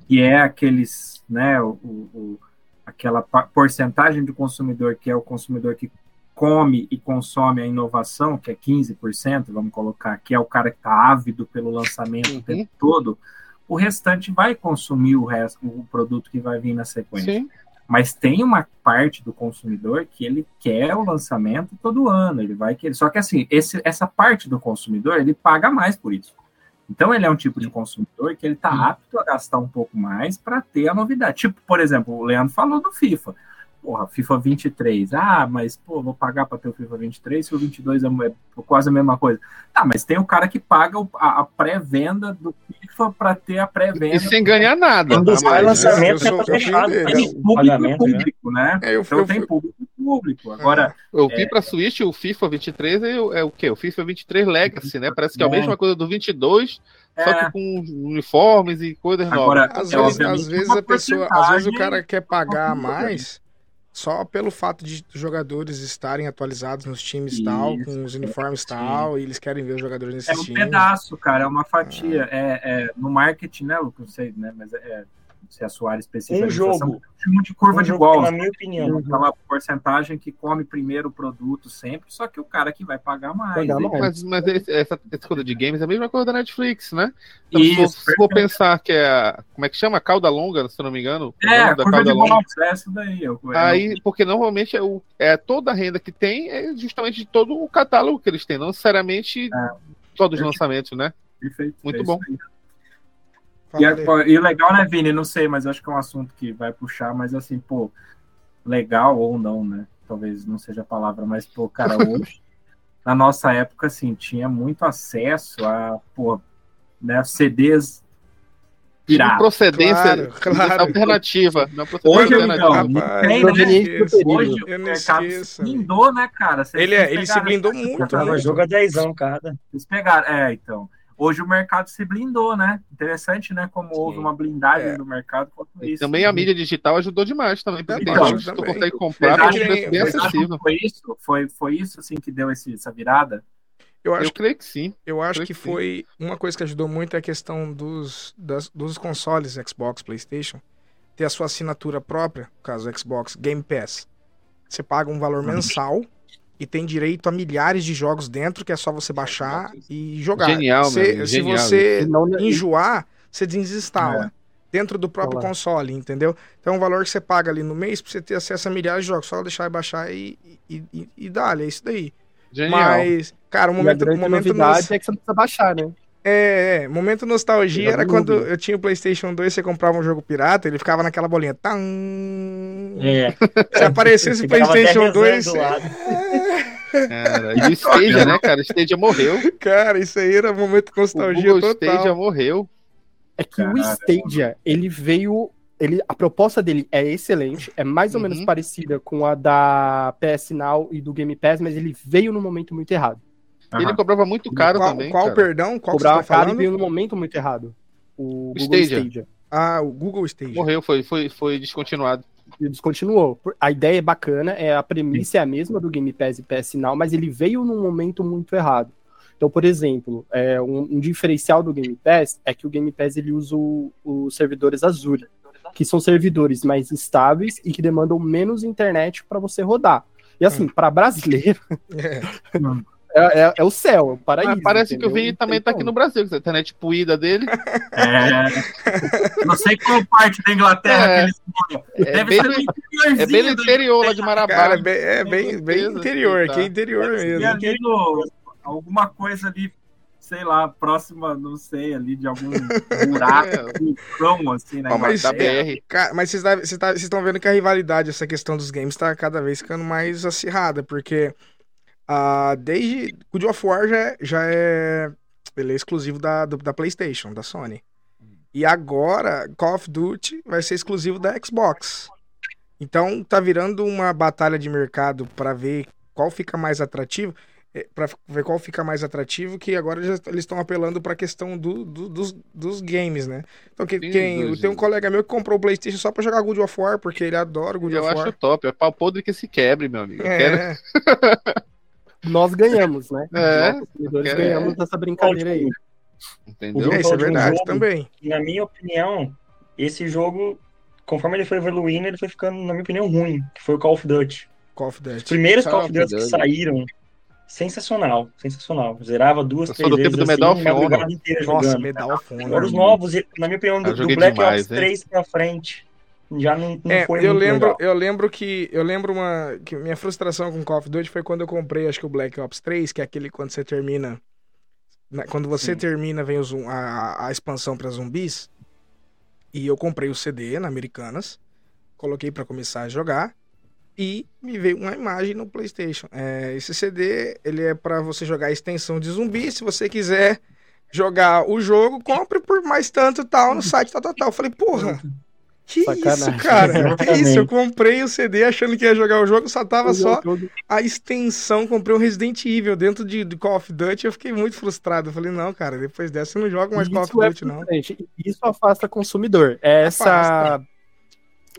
que é aqueles, né, o, o aquela porcentagem de consumidor que é o consumidor que come e consome a inovação, que é 15%, vamos colocar, que é o cara que está ávido pelo lançamento uhum. o tempo todo, o restante vai consumir o resto, o produto que vai vir na sequência. Sim. Mas tem uma parte do consumidor que ele quer o lançamento todo ano, ele vai querer. Só que assim, esse, essa parte do consumidor, ele paga mais por isso. Então ele é um tipo de consumidor que ele está apto a gastar um pouco mais para ter a novidade. Tipo, por exemplo, o Leandro falou do FIFA porra, FIFA 23. Ah, mas, pô, vou pagar para ter o FIFA 23 se o 22 é, é quase a mesma coisa. Tá, mas tem o cara que paga a, a pré-venda do FIFA para ter a pré-venda. E sem ganhar nada. Quando tá, sai lançamento, já tá fechado. Tem público né? público, né? É, eu, então eu, tem público público. Agora. Eu vi é... para Switch o FIFA 23 é, é o quê? O FIFA 23 Legacy, né? Parece que é a mesma coisa do 22. É. Só que com uniformes e coisas Agora, novas. Às, é, vezes, às vezes a pessoa, às vezes o cara quer pagar mais só pelo fato de os jogadores estarem atualizados nos times e tal, com os uniformes e tal, e eles querem ver os jogadores nesses times. É um times. pedaço, cara, é uma fatia. Ah. É, é, no marketing, né, Lucas? Não sei, né? Mas é, se a sua área específica. Um jogo. De curva um de gol. Na minha opinião. Aquela porcentagem que come primeiro o produto sempre, só que o cara que vai pagar mais. Pagar mais. Mas, mas essa, essa coisa de games é a mesma coisa da Netflix, né? Então, Isso, se for pensar que é. A, como é que chama? Cauda longa, se eu não me engano. É, da cauda longa. é essa daí. Eu, eu, Aí, porque normalmente é, o, é toda a renda que tem é justamente de todo o catálogo que eles têm, não necessariamente é. só dos lançamentos, né? Perfeito. Muito é bom. Aí. E, e, o legal, né, Vini? Não sei, mas acho que é um assunto que vai puxar, mas assim, pô, legal ou não, né? Talvez não seja a palavra, mas, pô, cara, hoje, na nossa época, assim, tinha muito acesso a, pô, né, CDs piratas. Procedência claro, claro. alternativa. Não hoje, alternativa. Não, tem, né? Hoje o mercado se blindou, né, cara? Vocês ele, é, ele se blindou muito. Né? jogo a 10 cada. Vocês pegaram, é, então hoje o mercado se blindou, né? Interessante, né? Como Sim. houve uma blindagem é. no mercado isso. Também a mídia digital ajudou demais também, porque então, tem gente que consegue comprar por preço bem acessível. Foi isso? Foi, foi isso assim que deu esse, essa virada? Eu, acho eu creio que sim. Eu acho que, que, foi uma coisa que ajudou muito é a questão dos, das, dos consoles Xbox, PlayStation, ter a sua assinatura própria, no caso Xbox Game Pass. Você paga um valor uhum. mensal e tem direito a milhares de jogos dentro que é só você baixar e jogar. Genial, se, se você enjoar, você desinstala. É. Dentro do próprio Olá. console, entendeu? Então é um valor que você paga ali no mês pra você ter acesso a milhares de jogos. Só deixar e baixar e, e, e, e dá, é isso daí. Genial. Mas, cara, o momento. E a momento novidade nos... é que você não precisa baixar, né? É, é, momento nostalgia era quando eu tinha o PlayStation 2, você comprava um jogo pirata, ele ficava naquela bolinha. Tam... É. Se aparecesse o PlayStation 2. Cara, e o Stadia, né, cara? O Stadia morreu. Cara, isso aí era um momento de nostalgia o total. O Stadia morreu. É que Caramba. o Stadia, ele veio. Ele, a proposta dele é excelente, é mais ou uhum. menos parecida com a da PS Now e do Game Pass, mas ele veio no momento muito errado. Uhum. Ele cobrava muito caro qual, também. Qual, cara. perdão? Qual cobrava tá caro e veio no momento muito errado. O, o Google Stadia. Stadia. Ah, o Google Stadia. Morreu, foi, foi, foi descontinuado. Descontinuou. A ideia é bacana, é a premissa é a mesma do Game Pass e PS Now, mas ele veio num momento muito errado. Então, por exemplo, é, um, um, diferencial do Game Pass é que o Game Pass ele usa os servidores Azure, que são servidores mais estáveis e que demandam menos internet para você rodar. E assim, para brasileiro, é. É, é, é, o céu, é o paraíso. parece entendeu? que o Vini também tá aqui no Brasil, com a internet puída dele. É. Não sei qual parte da Inglaterra é. que eles É bem, no, é bem no interior lá de Marabá. Cara, é bem, é bem, bem interior, aqui é interior mesmo. Ali no, alguma coisa ali, sei lá, próxima, não sei, ali de algum buraco, vulcão, assim, né? mas, da BR. Cara, mas vocês estão vendo que a rivalidade, essa questão dos games, tá cada vez ficando mais acirrada, porque Uh, desde God of War já, é, já é. Ele é exclusivo da, do, da PlayStation, da Sony. E agora, Call of Duty vai ser exclusivo da Xbox. Então tá virando uma batalha de mercado para ver qual fica mais atrativo. É, para ver qual fica mais atrativo, que agora já, eles estão apelando para a questão do, do, dos, dos games, né? Então, que, Sim, quem, tem um colega meu que comprou o PlayStation só para jogar God of War, porque ele adora God eu of War. Eu acho top, é pau podre que se quebre, meu amigo. É. Quero... nós ganhamos, né? É, nós, consumidores, é. ganhamos dessa brincadeira aí. Entendeu? É, isso é verdade jogo, também. Na minha opinião, esse jogo, conforme ele foi evoluindo, ele foi ficando, na minha opinião, ruim, que foi o Call of Duty. Call of Duty. Os primeiros Call, Call of Duty que saíram, sensacional, sensacional. Zerava duas, três vezes tempo do Medal assim, madrugada inteira Nossa, jogando. Medal of Honor. Agora os novos, na minha opinião, do, do Black demais, Ops 3 hein? pra frente, já não, não é, foi eu lembro legal. eu lembro que eu lembro uma que minha frustração com Call of Duty foi quando eu comprei acho que o Black Ops 3 que é aquele quando você termina né, quando você Sim. termina vem o, a, a expansão para zumbis e eu comprei o CD na Americanas coloquei para começar a jogar e me veio uma imagem no PlayStation é, esse CD ele é para você jogar a extensão de zumbi se você quiser jogar o jogo compre por mais tanto tal no site tal tal tal eu falei porra que Sacanagem. isso, cara? que isso? Eu comprei o CD achando que ia jogar o jogo, só tava só a extensão. Comprei um Resident Evil dentro de, de Call of Duty. Eu fiquei muito frustrado. Eu falei, não, cara, depois dessa eu não jogo mais isso Call of é Duty, não. Isso afasta consumidor. Essa,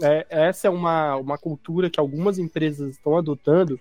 é, essa é uma, uma cultura que algumas empresas estão adotando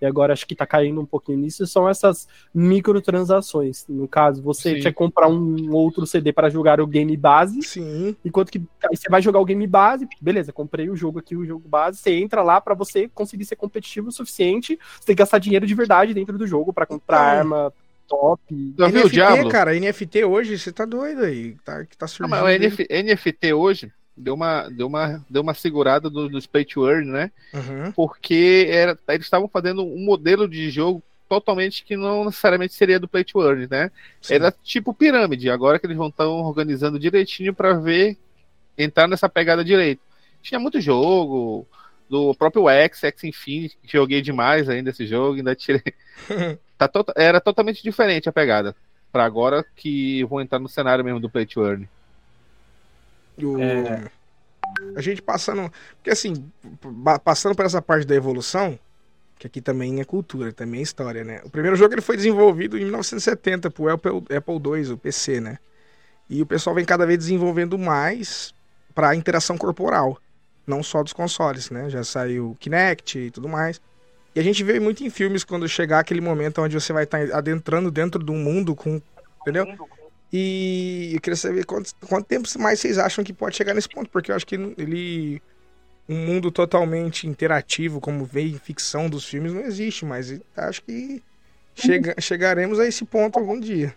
e agora acho que tá caindo um pouquinho nisso, são essas microtransações. No caso, você Sim. quer comprar um outro CD para jogar o game base, Sim. enquanto que aí você vai jogar o game base, beleza, comprei o jogo aqui, o jogo base, você entra lá para você conseguir ser competitivo o suficiente, você tem que gastar dinheiro de verdade dentro do jogo para comprar então, arma top. Já viu NFT, o Diablo? cara, NFT hoje, você tá doido aí, tá, que tá surgindo. Não, mas o NF, NFT hoje, deu uma, deu uma, deu uma segurada do, do Spay to Earn, né? Uhum. Porque era, eles estavam fazendo um modelo de jogo totalmente que não necessariamente seria do Play to Earn, né? Sim. Era tipo pirâmide. Agora que eles vão estar organizando direitinho para ver entrar nessa pegada direito. Tinha muito jogo do próprio X, X Infinity, que joguei demais ainda esse jogo, ainda tirei. tá to... Era totalmente diferente a pegada. Para agora que vão entrar no cenário mesmo do Play to Earn. O... É... A gente passando. Porque assim, passando por essa parte da evolução, que aqui também é cultura, também é história, né? O primeiro jogo ele foi desenvolvido em 1970 pro Apple, Apple II, o PC, né? E o pessoal vem cada vez desenvolvendo mais para interação corporal, não só dos consoles, né? Já saiu Kinect e tudo mais. E a gente vê muito em filmes quando chegar aquele momento onde você vai estar tá adentrando dentro de um mundo com, entendeu? E eu queria saber quanto, quanto tempo mais vocês acham que pode chegar nesse ponto, porque eu acho que ele. Um mundo totalmente interativo, como vem em ficção dos filmes, não existe, mas acho que chega, chegaremos a esse ponto algum dia.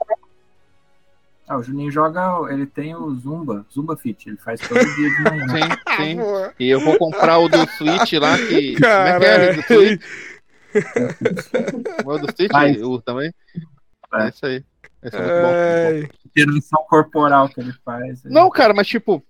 Ah, o Juninho joga, ele tem o Zumba, Zumba Fit, ele faz todo dia de manhã. Sim, sim. e eu vou comprar o do Switch lá, que. Cara, Como é que é? Do Switch? o do Switch, o também? É isso aí. Esse é muito bom. Interação corporal que ele faz. Não, cara, mas tipo,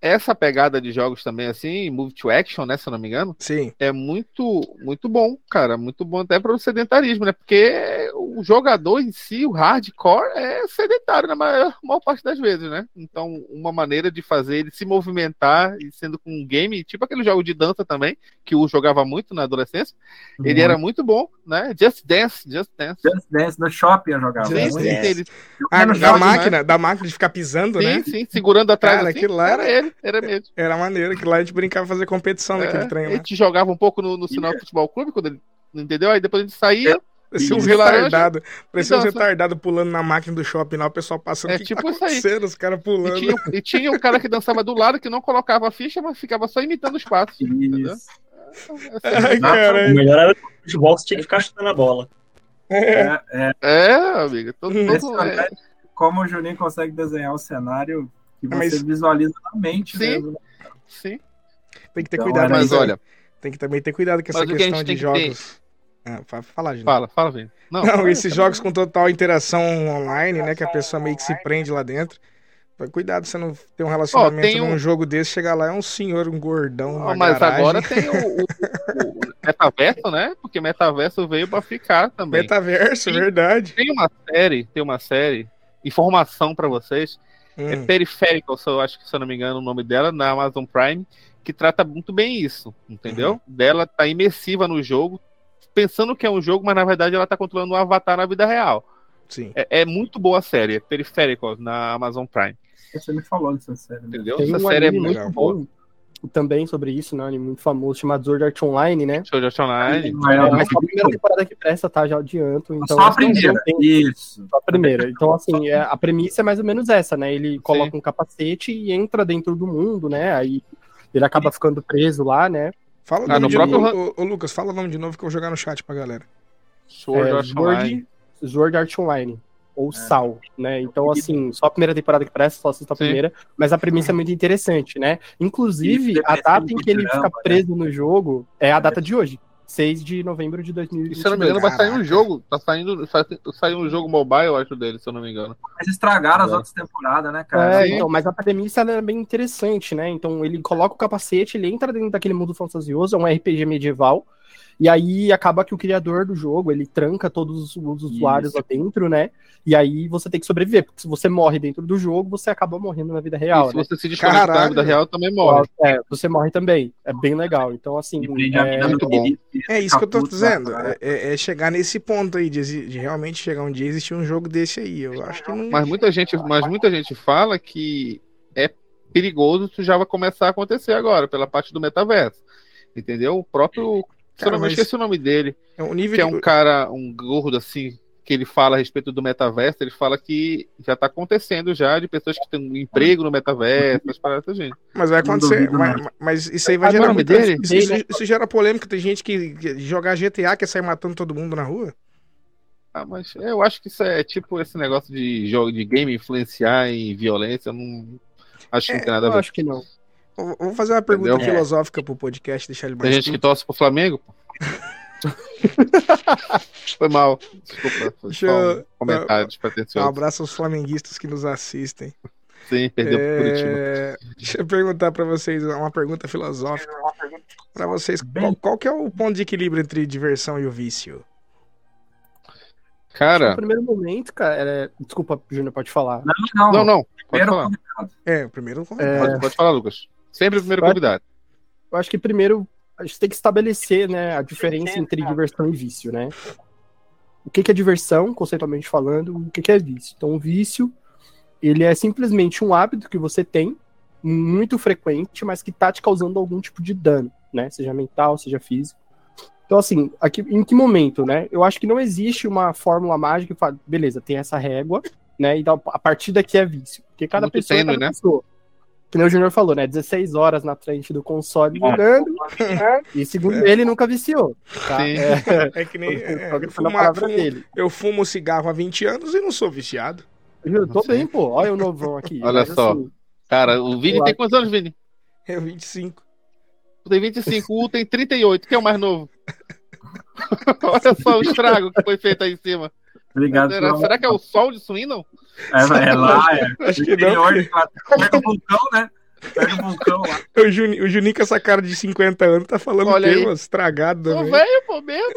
essa pegada de jogos também, assim, move to action, né? Se eu não me engano. Sim. É muito, muito bom, cara. Muito bom até para o sedentarismo, né? Porque o jogador em si, o hardcore, é sedentário na maior, maior, parte das vezes, né? Então, uma maneira de fazer ele se movimentar, e sendo com um game, tipo aquele jogo de dança também, que o jogava muito na adolescência, uhum. ele era muito bom, né? Just Dance, Just Dance. Just Dance, no shopping eu jogava. Sim, sim, ele... ah, da máquina, né? da máquina de ficar pisando, sim, né? Sim, sim, segurando atrás Cara, assim, aquilo lá era ele, era mesmo. Era maneiro, que lá a gente brincava fazer competição é, naquele trem. A gente jogava um pouco no, no sinal do futebol clube, quando ele entendeu? Aí depois a gente saía. Parecia um retardado. Parecia um retardado pulando na máquina do shopping lá, o pessoal passando. É que tipo tá isso aí. Os caras pulando. E tinha, e tinha o cara que dançava do lado que não colocava a ficha, mas ficava só imitando os passos. Entendeu? Ai, cara. O melhor era o futebol, você tinha que ficar chutando a bola. É, é, é amiga. Todo, todo, é. Como o Juninho consegue desenhar o cenário que você mas... visualiza na mente sim, mesmo. Sim. Tem que ter então, cuidado, mas olha. Tem que também ter cuidado com essa questão de jogos. Ah, fala, gente. Fala, fala, vem. Não, não esses jogos com total interação online, né? Que a pessoa meio que se prende lá dentro. Cuidado você não ter um relacionamento oh, num um... jogo desse, chegar lá é um senhor, um gordão. Oh, mas garagem. agora tem o, o, o, metaverso, né? Porque metaverso veio para ficar também. Metaverso, tem, verdade. Tem uma série, tem uma série, informação para vocês. É hum. É Periférico, se eu acho que se eu não me engano o nome dela, na Amazon Prime, que trata muito bem isso, entendeu? Uhum. Dela tá imersiva no jogo, pensando que é um jogo, mas na verdade ela tá controlando um avatar na vida real. Sim. É, é muito boa a série, é Periférico, na Amazon Prime. Você me falou dessa série. Né? Entendeu? Tem Essa um série é muito legal. bom também sobre isso, né? Um muito famoso, chamado Sword Art Online, né? Sword Art Online. É, mas a primeira temporada que presta, tá? Já adianto. Então, só a primeira. Tem... Isso. Só a primeira. Então, assim, é, a premissa é mais ou menos essa, né? Ele coloca Sim. um capacete e entra dentro do mundo, né? Aí ele acaba ficando preso lá, né? Fala o ah, nome de próprio... novo. Ô, ô, Lucas, fala o nome de novo que eu vou jogar no chat pra galera. Sword, é, Art Online. Sword Art Online ou é. Sal, né? Então, assim, só a primeira temporada que parece, só assista a primeira, mas a premissa é muito interessante, né? Inclusive, a data em que ele fica né? preso no jogo é a data de hoje. 6 de novembro de 2020. se eu não me engano, vai sair um jogo. Tá saindo, saiu um jogo mobile, eu acho, dele, se eu não me engano. Mas estragaram é. as outras temporadas, né, cara? É, então, mas a premissa é bem interessante, né? Então ele coloca o capacete, ele entra dentro daquele mundo fantasioso, é um RPG medieval. E aí acaba que o criador do jogo, ele tranca todos os usuários Isso. lá dentro, né? E aí você tem que sobreviver, porque se você morre dentro do jogo, você acaba morrendo na vida real. E se né? você se desconectar da vida real, também morre. É, você morre também. É bem legal. Então, assim. É, muito bom. é isso que eu tô dizendo. É, é, é, chegar nesse ponto aí, de, de, realmente chegar um dia existir um jogo desse aí. Eu acho que não. Mas muita gente, mas muita gente fala que é perigoso isso já vai começar a acontecer agora, pela parte do metaverso. Entendeu? O próprio Cara, eu não esqueci o nome dele. É um nível que é um cara, um gordo assim, que ele fala a respeito do metaverso, ele fala que já está acontecendo já de pessoas que têm um emprego no metaverso, as paradas gente. Mas vai acontecer, mas, mas, isso aí vai gerar muita, dele? Isso, isso, isso, gera polêmica, tem gente que, que jogar GTA quer sair matando todo mundo na rua. Ah, mas eu acho que isso é tipo esse negócio de jogo de game influenciar em violência, não acho que é, não tem nada a ver. Eu acho que não. Vou fazer uma pergunta Entendeu? filosófica pro podcast, deixar ele mais. Tem gente que torce pro Flamengo, pô. foi mal. Desculpa. Foi Deixa eu... um comentário Um abraço aos flamenguistas que nos assistem. Sim, perdeu é... pro Curitiba. Deixa eu perguntar para vocês uma pergunta filosófica. Para vocês, qual, qual, que é o ponto de equilíbrio entre diversão e o vício? Cara. No primeiro momento, cara. É... Desculpa, Júnior, pode falar. Não, não. não, não. Pode falar. É, primeiro é... Pode, pode falar, Lucas. Sempre o primeiro convidado. Eu acho que primeiro a gente tem que estabelecer né, a diferença entre diversão e vício, né? O que, é diversão, conceitualmente falando, o que, é vício. Então, o vício, ele é simplesmente um hábito que você tem, muito frequente, mas que tá te causando algum tipo de dano, né? Seja mental, seja físico. Então, assim, aqui, em que momento, né? Eu acho que não existe uma fórmula mágica que fala, beleza, tem essa régua, né? Então, a partir daqui é vício. Porque cada muito pessoa é cada né? pessoa que o Júnior falou, né? 16 horas na frente do console jogando. e segundo ele, nunca viciou. Tá? É, é, que nem. É, eu, fumar, fumo, eu fumo cigarro há 20 anos e não sou viciado. Eu tô bem, pô. Olha o novão aqui. Olha Mas, só. Assim, Cara, o Vini tem quantos anos, Vini? Eu 25. Tu tem 25, o U tem 38, que é o mais novo. Olha só o estrago que foi feito aí em cima. Obrigado. Será, será que é o sol de Swindon? É, é lá, é. Acho que não. Perto do vulcão, né? Perto do vulcão lá. O, Juni, o Juninho com essa cara de 50 anos tá falando Olha mano, estragado. Tô velho, pô, mesmo.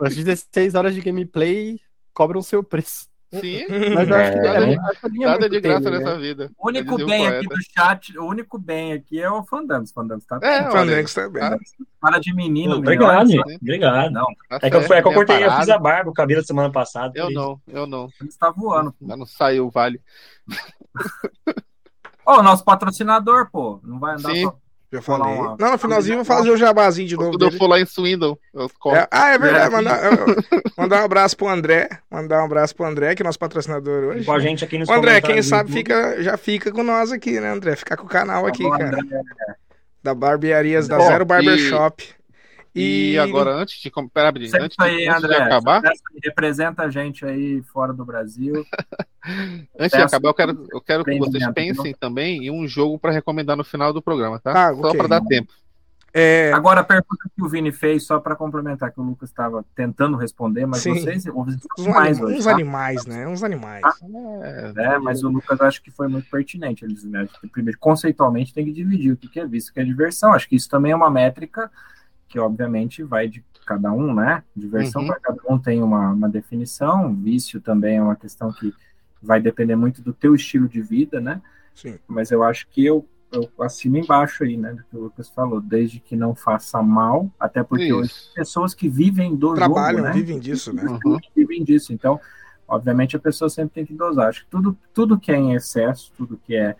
As 16 horas de gameplay cobram o seu preço. Sim. Mas eu acho que É, é, né? essa linha é Nada de graça tênue, nessa né? vida. O único bem aqui do chat, o único bem aqui é o Fandangos. Fandangos tá É, bem. olha aí. Flamengo também. Ah, Fala de menino, Obrigado. Obrigado. Não, tá É que eu, fui, é que eu cortei, eu fiz a barba, o cabelo semana passada. Eu não, eu não. ele está voando. Não saiu o vale. Ó, o nosso patrocinador, pô. Não vai andar Sim. só. Já Falar falei. uma- Não, no finalzinho eu vou fazer o jabazinho de novo. Quando eu dele. for lá em Swindon, eu corto. É, ah, é verdade. É, Mandar, eu- eu- mandar um abraço pro André. Mandar um abraço pro André, que é nosso patrocinador hoje. Com a gente aqui nos Ô, André, quem sabe fica, já fica com nós aqui, né, André? Ficar com o canal aqui, Bom, cara. André, Da Barbearias da Zero Barbershop. E, agora, antes de. Pera, antes, de- aí, antes de André. acabar, Representa a gente aí fora do Brasil. antes de acabar, eu quero, eu quero que vocês pensem também em um jogo pra recomendar no final do programa, tá? Tá, Só pra dar tempo. É, Agora, a pergunta que o Vini fez, só para complementar, que o Lucas estava tentando responder, mas Sim. vocês ouviram uns, mais anim- hoje. uns tá? animais, né? Uns animais. É, É, mas o Lucas acho que foi muito pertinente. Eles, né, primeiro, conceitualmente tem que dividir o que é e o que é diversão. Acho que isso também é uma métrica que, obviamente, vai de cada um, né? Diversão Uhum. para cada um tem uma, uma definição, vício também é uma questão que vai depender muito do teu estilo de vida, né? Sim. Mas eu acho que eu, eu assino embaixo aí, né? Do que o Lucas falou, desde que não faça mal, até porque hoje Isso. pessoas que vivem do Trabalham, jogo, né? vivem disso, né? Uhum. vivem disso. Então, obviamente, a pessoa sempre tem que dosar. Acho que tudo, tudo que é em excesso, tudo que é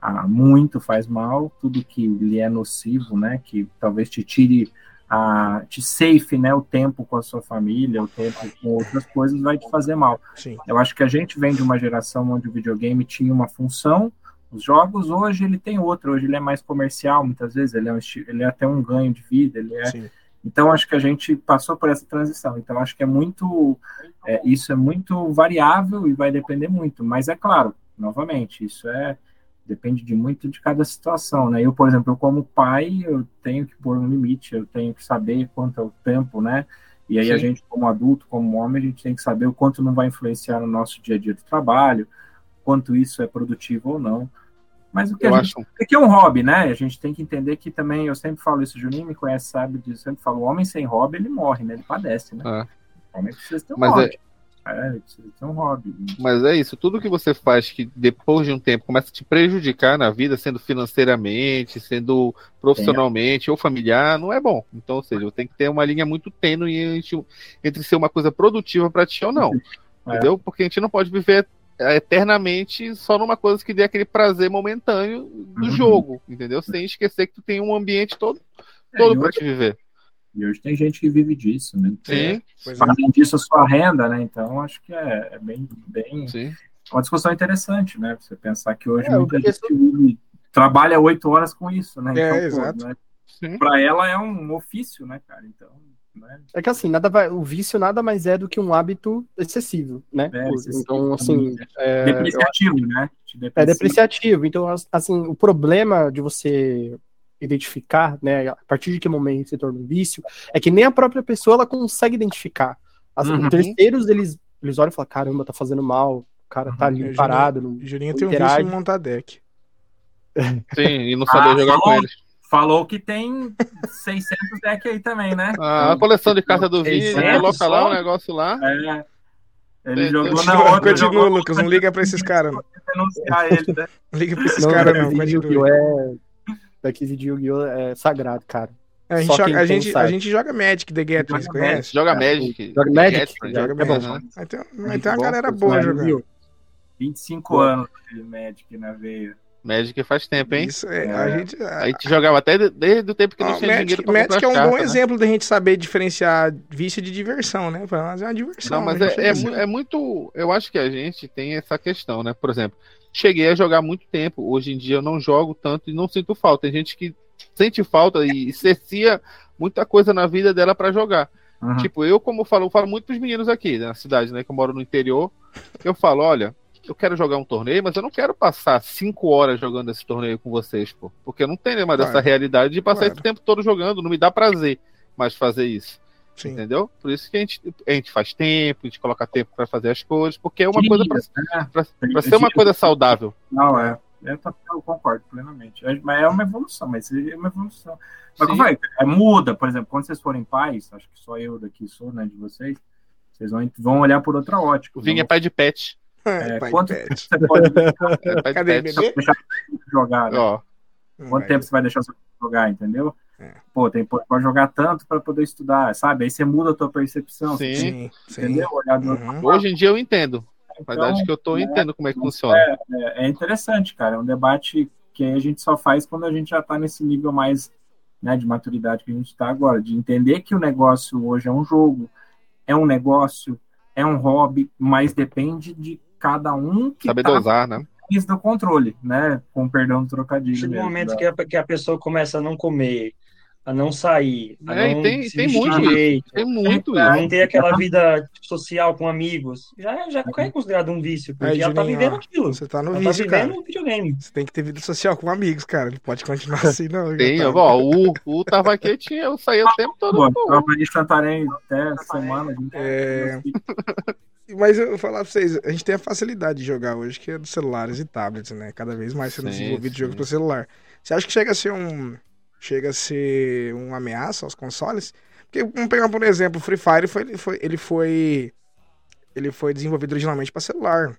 ah, muito faz mal, tudo que lhe é nocivo, né? Que talvez te tire a te safe, né? O tempo com a sua família, o tempo com outras coisas, vai te fazer mal. Sim. Eu acho que a gente vem de uma geração onde o videogame tinha uma função. Os jogos hoje ele tem outra, hoje ele é mais comercial, muitas vezes ele é, um ele é até um ganho de vida, ele é Sim. então, acho que a gente passou por essa transição. Então, acho que é muito. é, isso é muito variável e vai depender muito. Mas é claro, novamente, isso é. Depende de muito de cada situação, né? Eu, por exemplo, eu como pai, eu tenho que pôr um limite, eu tenho que saber quanto é o tempo, né? E aí a Sim. gente, como adulto, como homem, a gente tem que saber o quanto não vai influenciar no nosso dia a dia do trabalho, quanto isso é produtivo ou não. Mas o que Eu a gente acho. é que é um hobby, né? A gente tem que entender que também, eu sempre falo isso, o Juninho me conhece, sabe disso, eu sempre falo, o homem sem hobby, ele morre, né? Ele padece, né? É. O homem precisa ter um Mas hobby. É... ele precisa ter um hobby. Mas é isso, tudo que você faz que depois de um tempo começa a te prejudicar na vida, sendo financeiramente, sendo profissionalmente ou familiar, não é bom. Então, ou seja, tem que ter uma linha muito tênue entre, entre ser uma coisa produtiva para ti ou não. É. Entendeu? Porque a gente não pode viver é, eternamente só numa coisa que dê aquele prazer momentâneo do Uhum. jogo, entendeu? Sem esquecer que tu tem um ambiente todo, É, todo e, para te viver. E hoje tem gente que vive disso, né? Sim, é. Fazem disso a sua renda, né? Então, acho que é, é bem, bem. sim. Uma discussão interessante, né? Você pensar que hoje É, muita gente vive- trabalha oito horas com isso, né? É, Então, pô, exato. né? Pra ela é um ofício, né, cara? Então, né? É que assim, nada vai, o vício nada mais é do que um hábito excessivo, né? É, excessivo. Então, assim, é, Depreciativo, né? Te é deprecia. depreciativo. Então, as- assim, o problema de você identificar, né, a partir de que momento se torna um vício, é que nem a própria pessoa ela consegue identificar. As, Uhum. Os terceiros, eles, eles olham e falam, caramba, tá fazendo mal, o cara tá ali Juninho- parado. Não... Juninho tem um vício em montar deck. Sim, e não saber Ah, jogar com falou. eles. Falou que tem 600 deck aí também, né? Ah, a coleção de carta do Vini, ele 600 coloca lá só? o negócio lá. É. Ele É, jogou na Continua, outra. continua, Lucas. Não liga pra esses caras, não. denunciar ele, né? Não liga pra esses Não, caras, não. de Continua. Yu-Gi-Oh! é. Deck de Yu-Gi-Oh! é sagrado, cara. A gente, joga, a, tem gente, a gente joga Magic The Gathering, Joga conhece? Joga É, Magic. joga Magic, Gathering, joga é Magic. bom. Aí tem, aí tem uma galera boa Mas, jogando. viu? 25 anos de Magic na veia. Magic faz tempo, hein? Isso é, É. a gente. A, A gente jogava até de- desde o tempo que não Ó, tinha Magic, dinheiro pra Magic é um as bom né? exemplo da gente saber diferenciar vício de diversão, né? Nós é uma diversão. Não, mas é, gente é, é muito. Eu acho que a gente tem essa questão, né? Por exemplo, cheguei a jogar muito tempo. Hoje em dia eu não jogo tanto e não sinto falta. Tem gente que sente falta e cercia muita coisa na vida dela pra jogar. Uhum. Tipo, eu, como eu falo, eu falo muito pros meninos aqui na cidade, né? Que eu moro no interior. Eu falo, olha, eu quero jogar um torneio, mas eu não quero passar cinco horas jogando esse torneio com vocês, pô. Porque eu não tenho mais Claro. essa realidade de passar Claro. esse tempo todo jogando. Não me dá prazer mais fazer isso. Sim. Entendeu? Por isso que a gente, a gente faz tempo, a gente coloca tempo pra fazer as coisas, porque é uma coisa pra, Dias, né? pra- pra ser uma coisa saudável. Não, é. Eu, eu, concordo plenamente. É, mas é uma evolução, mas é uma evolução. Mas como vai, é, muda, por exemplo, quando vocês forem pais, acho que só eu daqui sou, né, de vocês, vocês vão, vão olhar por outra ótica. O Vinho é pai de pet. É, pai quanto tempo você pode é, Cadê, bebê? jogar? Né? Quanto tempo você vai deixar seu jogar, entendeu? É. Pô, tem, pode jogar tanto para poder estudar, sabe? Aí você muda a tua percepção. Sim, sim. Entendeu? Uhum. Hoje em dia eu entendo. Então, Mas acho que eu tô é, entendendo como é que funciona. É, é, é, interessante, cara. É um debate que a gente só faz quando a gente já tá nesse nível mais né, de maturidade que a gente está agora, de entender que o negócio hoje é um jogo, é um negócio, é um hobby, mas depende de cada um que Saber tá dosar, né? do controle, né? Com perdão do trocadilho. Chega um momento que a, que a pessoa começa a não comer, a não sair. A é, não tem, tem muito direito, Tem muito a Não ter aquela vida social com amigos. Já, já é considerado um vício, porque ela tá vivendo aquilo. Você tá no ela tá vício, tá vivendo cara. videogame. Você tem que ter vida social com amigos, cara. Não pode continuar assim, não. Tem, tá... ó, o, o tava aqui, tinha, eu saía o tempo todo. Pô, eu aprendi Santarém até semana. É... Mas eu vou falar pra vocês, a gente tem a facilidade de jogar hoje, que é dos celulares e tablets, né? Cada vez mais sendo desenvolvido jogos para celular. Você acha que chega a ser um chega a ser uma ameaça aos consoles. Porque, vamos pegar por exemplo, o Free Fire foi, ele foi, ele foi, ele foi desenvolvido originalmente para celular.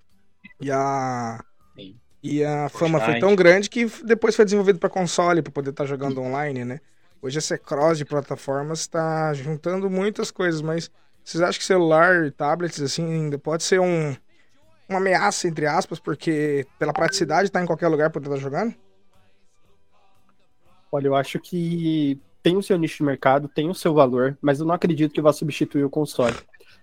E a, Sim. e a fama foi tão grande que depois foi desenvolvido para console, para poder estar tá jogando online, né? Hoje esse cross de plataformas está juntando muitas coisas, mas vocês acham que celular e tablets, assim, ainda pode ser um, uma ameaça, entre aspas, porque pela praticidade tá em qualquer lugar poder estar tá jogando? Olha, eu acho que tem o seu nicho de mercado, tem o seu valor, mas eu não acredito que vá substituir o console.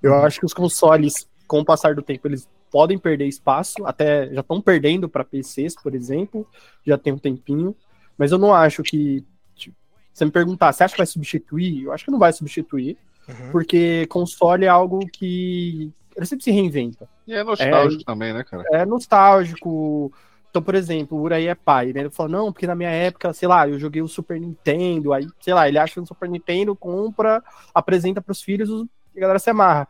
Eu acho que os consoles, com o passar do tempo, eles podem perder espaço, até já estão perdendo para PCs, por exemplo, já tem um tempinho, mas eu não acho que. Tipo, você me perguntar, você acha que vai substituir? Eu acho que não vai substituir, uhum. porque console é algo que ele sempre se reinventa. E é nostálgico é, também, né, cara? É nostálgico. Então, por exemplo, o Uraí é pai, né? Ele fala, não, porque na minha época, sei lá, eu joguei o Super Nintendo, aí, sei lá, ele acha o Super Nintendo, compra, apresenta para os filhos e a galera se amarra.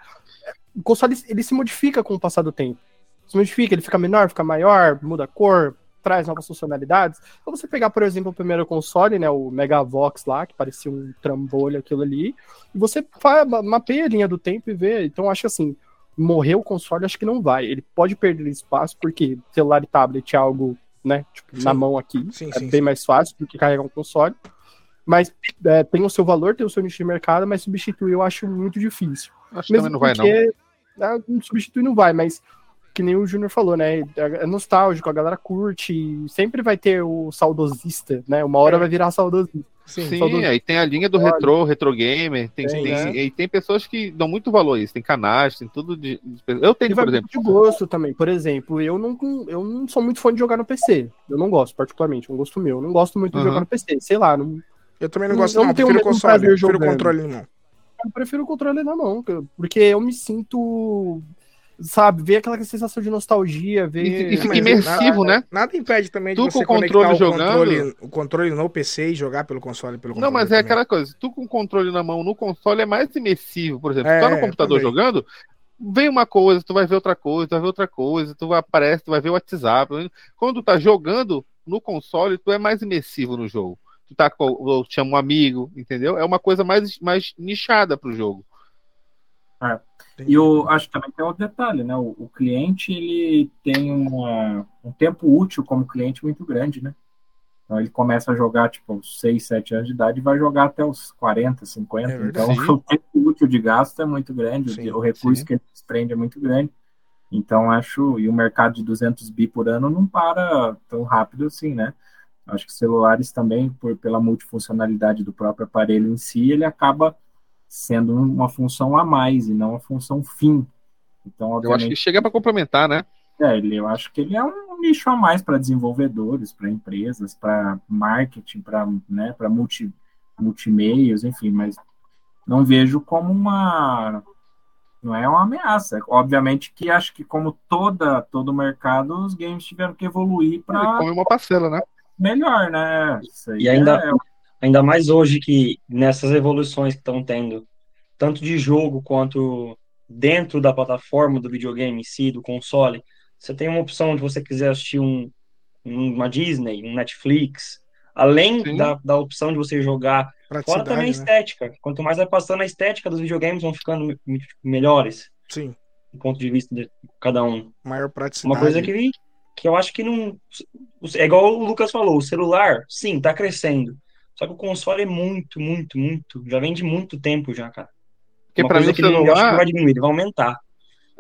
O console, ele se modifica com o passar do tempo. Se modifica, ele fica menor, fica maior, muda a cor, traz novas funcionalidades. Então você pegar, por exemplo, o primeiro console, né, o Megavox lá, que parecia um trambolho aquilo ali, e você mapeia a linha do tempo e vê. Então acho assim, morrer o console, acho que não vai. Ele pode perder espaço, porque celular e tablet é algo, né, tipo, sim. na mão aqui. Sim, é sim, bem mais fácil do que carregar um console. Mas é, tem o seu valor, tem o seu nicho de mercado, mas substituir eu acho muito difícil. Acho Mesmo que não vai, porque, não. É, substituir não vai, mas que nem o Júnior falou, né? É nostálgico, a galera curte, sempre vai ter o saudosista, né? Uma hora é. vai virar saudosista. Sim, Sim aí tem a linha do retro, retro gamer, tem, tem, tem, né? e tem pessoas que dão muito valor a isso, tem canais, tem tudo de. Eu tenho, por exemplo. de gosto também. Por exemplo, eu não, eu não sou muito fã de jogar no PC. Eu não gosto, particularmente, um gosto meu. Eu não gosto muito de jogar no PC. Sei lá, não. Eu também não gosto, eu não, não prefiro console, eu prefiro controle na mão. Eu prefiro o controle na mão, porque eu me sinto sabe, ver aquela sensação de nostalgia, ver. E, imersivo, nada, né? Nada impede também tu de você com controle jogando... o controle, o controle no PC e jogar pelo console pelo Não, mas é aquela coisa, tu com o controle na mão no console é mais imersivo, por exemplo. É, tu tá no computador também. jogando, vem uma coisa, tu vai ver outra coisa, tu vai ver outra coisa, tu vai aparece, tu vai ver o WhatsApp. Quando tu tá jogando no console, tu é mais imersivo no jogo. Tu tá com, chama um amigo, entendeu? É uma coisa mais, mais nichada pro jogo. É. E eu acho que também tem outro detalhe, né? O, o cliente ele tem uma, um tempo útil como cliente muito grande, né? Então ele começa a jogar tipo aos 6, 7 anos de idade e vai jogar até os 40, 50. É então o tempo útil de gasto é muito grande, sim, o recurso sim. que ele desprende é muito grande. Então acho, e o mercado de 200 bi por ano não para tão rápido assim, né? Acho que celulares também, por, pela multifuncionalidade do próprio aparelho em si, ele acaba sendo uma função a mais e não uma função fim. Então, eu acho que chega para complementar, né? É, ele, eu acho que ele é um nicho a mais para desenvolvedores, para empresas, para marketing, para né, para multi, multimeios, enfim, mas não vejo como uma não é uma ameaça. Obviamente que acho que como toda todo mercado, os games tiveram que evoluir para como uma parcela, né? Melhor, né? e ainda é Ainda mais hoje que nessas evoluções que estão tendo, tanto de jogo quanto dentro da plataforma do videogame em si, do console, você tem uma opção de você quiser assistir um, uma Disney, um Netflix, além da, da opção de você jogar, fora também a né? estética. Né? Quanto mais vai passando a estética dos videogames vão ficando melhores. Sim. Do ponto de vista de cada um. Maior praticidade. Uma coisa que, que eu acho que não. É igual o Lucas falou: o celular, sim, tá crescendo. Só que o console é muito, muito, muito. Já vem de muito tempo já, cara. Porque para mim o celular... não, acho que vai diminuir, ele vai aumentar.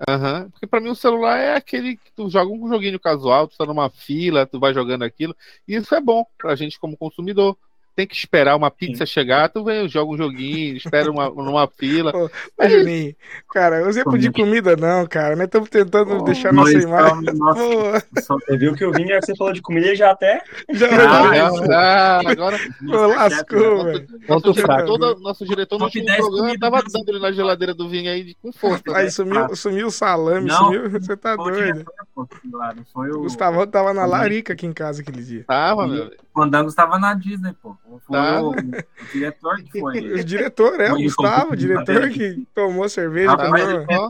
Uhum. Porque pra mim o celular é aquele que tu joga um joguinho casual, tu tá numa fila, tu vai jogando aquilo. E isso é bom pra gente como consumidor tem que esperar uma pizza Sim. chegar, tu vem, joga um joguinho, espera uma, numa fila. Pô, mas, Juninho, cara, exemplo de comida não, cara. Nós estamos tentando oh, deixar nossa imagem. Nossa, você viu que o Vinho, você falou de comida, ele já até. Já, ah, já, já, agora. Pô, lascou, velho. Nosso, diretor, nosso diretor no último programa tava dando ele na geladeira do Vinho aí com força. Aí né? sumiu, ah. sumiu o salame, não, sumiu. Você tá doido. O Gustavão tava na larica aqui em casa aquele dia. Tava, meu. O Andangos estava na Disney, pô. Foi tá. o, o, diretor que foi. o diretor, é, o Gustavo, o diretor que tomou cerveja. Ah, tomou...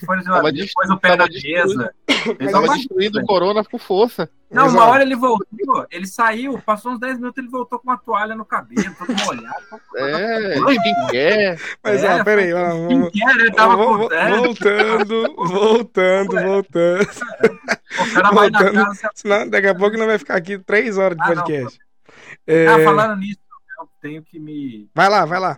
Depois, depois o pé da mesa. Ele tava destruindo o Corona com força. Não, uma hora ele voltou, ele saiu, passou uns 10 minutos, ele voltou com uma toalha no cabelo, todo molhado. É, quem quer. Mas, é, ó, peraí, vamos, quer, ele tava voltando, voltando, voltando. O cara vai na casa. Senão, daqui a pouco não vai ficar aqui 3 horas de podcast. Não, é... Ah, falando nisso, eu tenho que me. Vai lá, vai lá.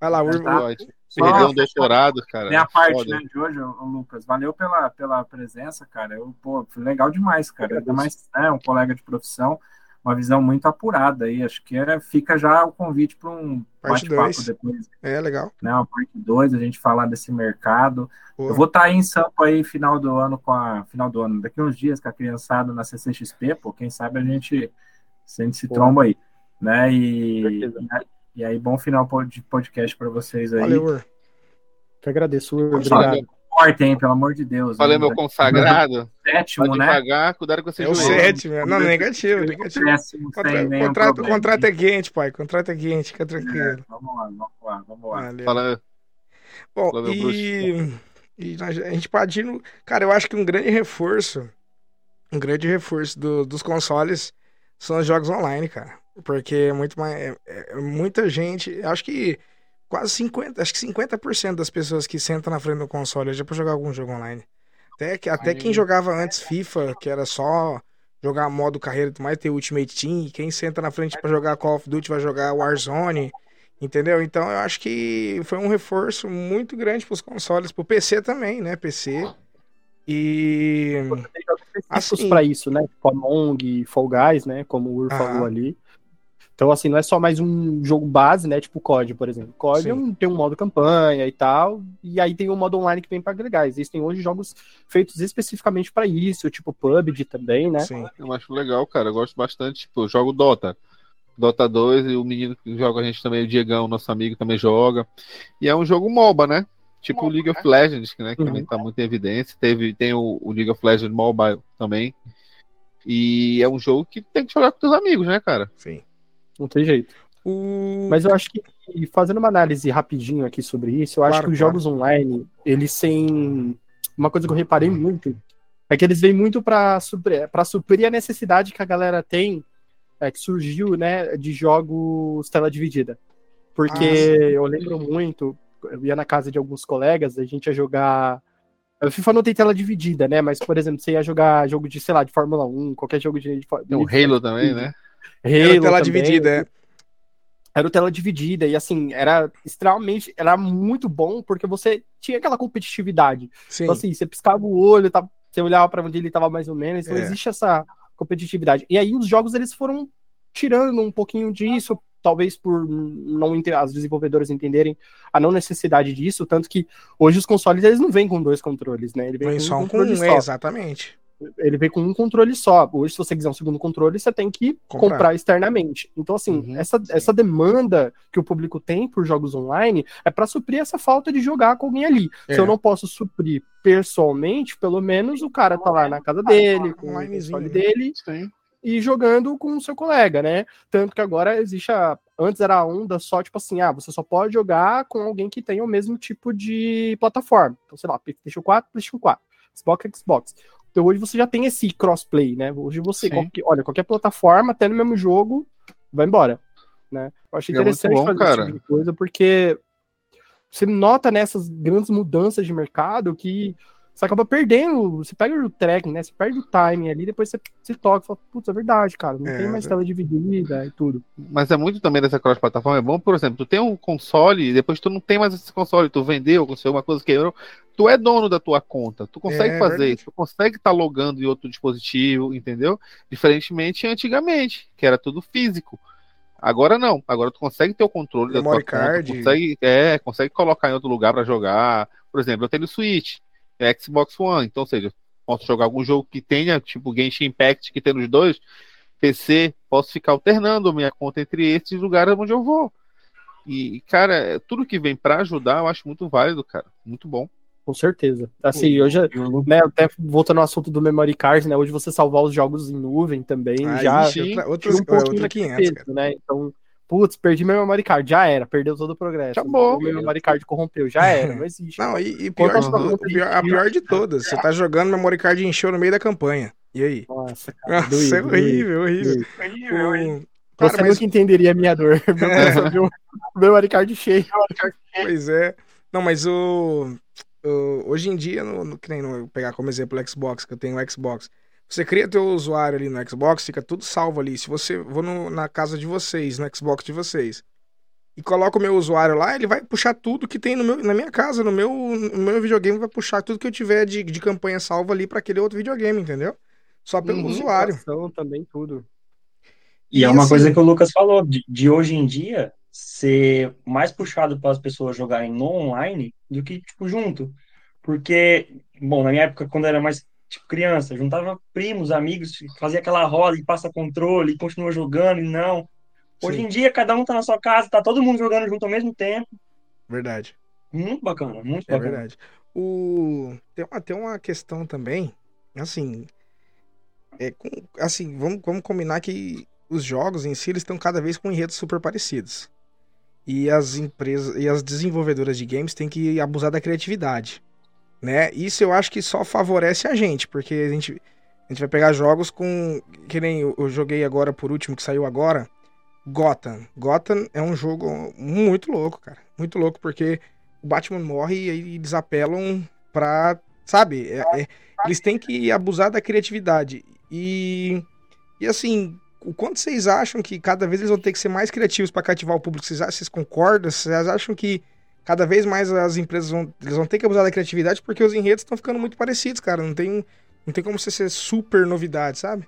Vai lá, o tá? Perdeu um doutorado, cara. Minha parte né, de hoje, Lucas. Valeu pela, pela presença, cara. Eu, pô, foi legal demais, cara. Ainda mais é, um colega de profissão, uma visão muito apurada aí. Acho que é, fica já o convite para um bate-papo depois. É, legal. Né, uma parte 2, a gente falar desse mercado. Pô. Eu vou estar tá aí em Sampa aí final do ano com a. Final do ano, daqui uns dias com a criançada na CCXP, pô, quem sabe a gente a gente se Pô. tromba aí. Né? E, e aí, bom final de podcast para vocês aí. Valeu, Ur. Que agradeço, Ur. Obrigado. Forte, hein, pelo amor de Deus. Valeu, meu consagrado. Sétimo, né? Devagar, cuidado com você. É o sétimo, né? não, negativo, negativo. Péssimo, Contra, contrato, contrato é quente, pai. Contrato é quente, fica tranquilo. É, vamos lá, vamos lá, vamos lá. Valeu. Fala. Bom, Fala, e, e a gente partindo. Cara, eu acho que um grande reforço, um grande reforço do, dos consoles são os jogos online, cara. Porque é muito mais. É, é, muita gente. Acho que quase 50%, acho que 50% das pessoas que sentam na frente do console hoje é pra jogar algum jogo online. Até, que, até quem jogava antes FIFA, que era só jogar modo carreira e mais, ter Ultimate Team, quem senta na frente para jogar Call of Duty vai jogar Warzone, entendeu? Então eu acho que foi um reforço muito grande pros consoles, pro PC também, né? PC. E. Assim, para isso, né? Tipo Among, Fall Guys, né? Como o Ur falou ali. Então, assim, não é só mais um jogo base, né? Tipo COD, por exemplo. COD é um, tem um modo campanha e tal, e aí tem um modo online que vem para agregar. Existem hoje jogos feitos especificamente para isso, tipo PUBG também, né? Sim. Eu acho legal, cara. Eu gosto bastante. Tipo, eu jogo Dota. Dota 2 e o menino que joga a gente também, o Diegão, nosso amigo, também joga. E é um jogo MOBA, né? Tipo o League of Legends, né, que uhum. também tá muito em evidência. Teve, tem o, o, League of Legends Mobile também. E é um jogo que tem que jogar com os amigos, né, cara? Sim. Não tem jeito. O... Mas eu acho que, fazendo uma análise rapidinho aqui sobre isso, eu claro, acho que os claro. jogos online, eles têm. Uma coisa que eu reparei muito é que eles vêm muito para suprir, suprir a necessidade que a galera tem, é, que surgiu, né, de jogos tela dividida. Porque ah, eu lembro muito, eu ia na casa de alguns colegas, a gente ia jogar. O FIFA não tem tela dividida, né? Mas, por exemplo, você ia jogar jogo de, sei lá, de Fórmula 1, qualquer jogo de. de o Halo também, né? Halo era tela também. dividida, é. Era o tela dividida, e assim, era extremamente. Era muito bom, porque você tinha aquela competitividade. Sim. Então, assim, você piscava o olho, tá, você olhava para onde ele estava mais ou menos, então é. existe essa competitividade. E aí os jogos eles foram tirando um pouquinho disso, talvez por não as desenvolvedoras entenderem a não necessidade disso, tanto que hoje os consoles eles não vêm com dois controles, né? Ele vem, vem com só um controle com um, só. Exatamente. Ele vem com um controle só. Hoje, se você quiser um segundo controle, você tem que comprar, comprar externamente. Então, assim, uhum, essa, essa demanda que o público tem por jogos online é para suprir essa falta de jogar com alguém ali. É. Se eu não posso suprir pessoalmente, pelo menos o cara tá lá na casa dele, com o console né? dele, Sim e jogando com o seu colega, né? Tanto que agora existe a. Antes era a onda só, tipo assim, ah, você só pode jogar com alguém que tenha o mesmo tipo de plataforma. Então, sei lá, PlayStation 4, PlayStation 4, Xbox, Xbox. Então hoje você já tem esse crossplay, né? Hoje você, qualquer, olha, qualquer plataforma, até no mesmo jogo, vai embora. Né? Eu achei é interessante bom, fazer cara. esse tipo de coisa, porque você nota nessas grandes mudanças de mercado que você acaba perdendo, você pega o tracking, né? Você perde o timing ali, depois você se toca e fala, putz, é verdade, cara, não é, tem mais tela dividida e tudo. Mas é muito também dessa cross-plataforma, é bom, por exemplo, tu tem um console e depois tu não tem mais esse console, tu vendeu, aconteceu uma coisa quebrou, tu é dono da tua conta, tu consegue é, fazer isso, tu consegue estar tá logando em outro dispositivo, entendeu? Diferentemente antigamente, que era tudo físico. Agora não, agora tu consegue ter o controle Memory da tua card. conta, consegue, é, consegue colocar em outro lugar para jogar. Por exemplo, eu tenho o Switch, é Xbox One. Então, ou seja, posso jogar algum jogo que tenha, tipo Genshin Impact, que tem nos dois, PC, posso ficar alternando minha conta entre esses lugares onde eu vou. E, cara, tudo que vem para ajudar, eu acho muito válido, cara. Muito bom. Com certeza. Assim, hoje, né, até voltando ao assunto do memory card, né, hoje você salvar os jogos em nuvem também, ah, já outra, outras, um pouquinho outra 500, peso, né? Então, Putz, perdi meu memory card, já era, perdeu todo o progresso. Acabou. O meu memory card corrompeu, já era, não existe. Não, e, e pior, a, pior, a pior de todas, você tá jogando, o memory card encheu no meio da campanha. E aí? Nossa, cara, Nossa doido, é horrível, horrível. horrível. Cara, Você mas... nunca entenderia a minha dor. Meu memory card cheio. Pois é. Não, mas o, o hoje em dia, no, no, que nem no, pegar como exemplo o Xbox, que eu tenho o Xbox. Você cria teu usuário ali no Xbox, fica tudo salvo ali. Se você vou no, na casa de vocês, no Xbox de vocês, e coloca o meu usuário lá, ele vai puxar tudo que tem no meu, na minha casa, no meu, no meu videogame, vai puxar tudo que eu tiver de, de campanha salva ali para aquele outro videogame, entendeu? Só pelo uhum, usuário. Também tudo. E, e é uma assim, coisa que o Lucas falou, de, de, hoje em dia ser mais puxado para as pessoas jogarem no online do que tipo junto. Porque, bom, na minha época, quando era mais tipo, criança, juntava primos, amigos, fazia aquela roda e passa controle e continua jogando e não. Hoje Sim. em dia, cada um tá na sua casa, tá todo mundo jogando junto ao mesmo tempo. Verdade. Muito bacana, muito é bacana. É verdade. O... Tem, uma, tem uma questão também, assim, é, com, assim vamos, vamos combinar que os jogos em si eles estão cada vez com enredos super parecidos. E as empresas e as desenvolvedoras de games têm que abusar da criatividade né? Isso eu acho que só favorece a gente, porque a gente, a gente vai pegar jogos com. Que nem eu, joguei agora por último, que saiu agora. Gotham. Gotham é um jogo muito louco, cara. Muito louco, porque o Batman morre e aí eles apelam pra. Sabe? É, é, eles têm que abusar da criatividade. E. E assim, o quanto vocês acham que cada vez eles vão ter que ser mais criativos para cativar o público? Vocês, vocês concordam? Vocês acham que cada vez mais as empresas vão, eles vão ter que abusar da criatividade porque os enredos estão ficando muito parecidos, cara. Não tem, não tem como você ser super novidade, sabe?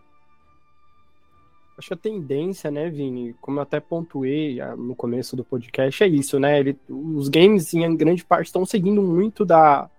Acho que a tendência, né, Vini, como eu até pontuei ah, no começo do podcast, é isso, né? Ele, os games, em grande parte, estão seguindo muito da,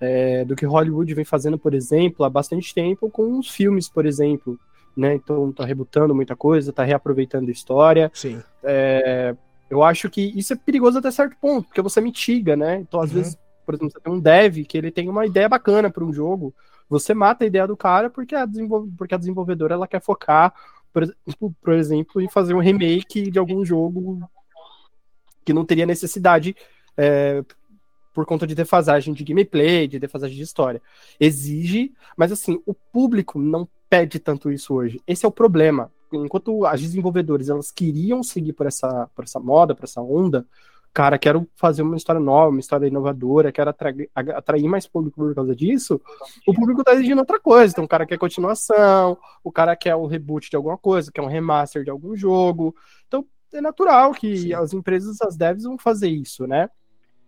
é, do que Hollywood vem fazendo, por exemplo, há bastante tempo com os filmes, por exemplo. Né? Então tá rebutando muita coisa, tá reaproveitando a história. Sim. É, eu acho que isso é perigoso até certo ponto, porque você mitiga, né? Então, às uhum. vezes, por exemplo, você tem um dev que ele tem uma ideia bacana para um jogo, você mata a ideia do cara porque a, desenvol... porque a desenvolvedora ela quer focar, por exemplo, por exemplo, em fazer um remake de algum jogo que não teria necessidade é, por conta de defasagem de gameplay, de defasagem de história. Exige, mas assim, o público não pede tanto isso hoje. Esse é o problema enquanto as desenvolvedoras elas queriam seguir por essa, por essa moda, por essa onda, cara, quero fazer uma história nova, uma história inovadora, quero atrair, atrair mais público por causa disso, o público tá exigindo outra coisa. Então, o cara quer continuação, o cara quer um reboot de alguma coisa, quer um remaster de algum jogo. Então, é natural que Sim. as empresas, as devs vão fazer isso, né?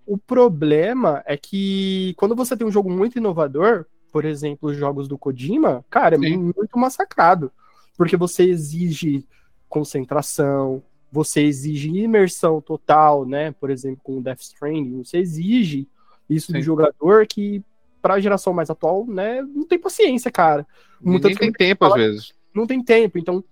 O problema é que quando você tem um jogo muito inovador, por exemplo, os jogos do Kojima, cara, é Sim. muito massacrado porque você exige concentração, você exige imersão total, né? Por exemplo, com o Death Stranding, você exige isso Sim. do jogador que para a geração mais atual, né, não tem paciência, cara. Muita Nem tem tempo fala, às vezes. Não tem tempo, então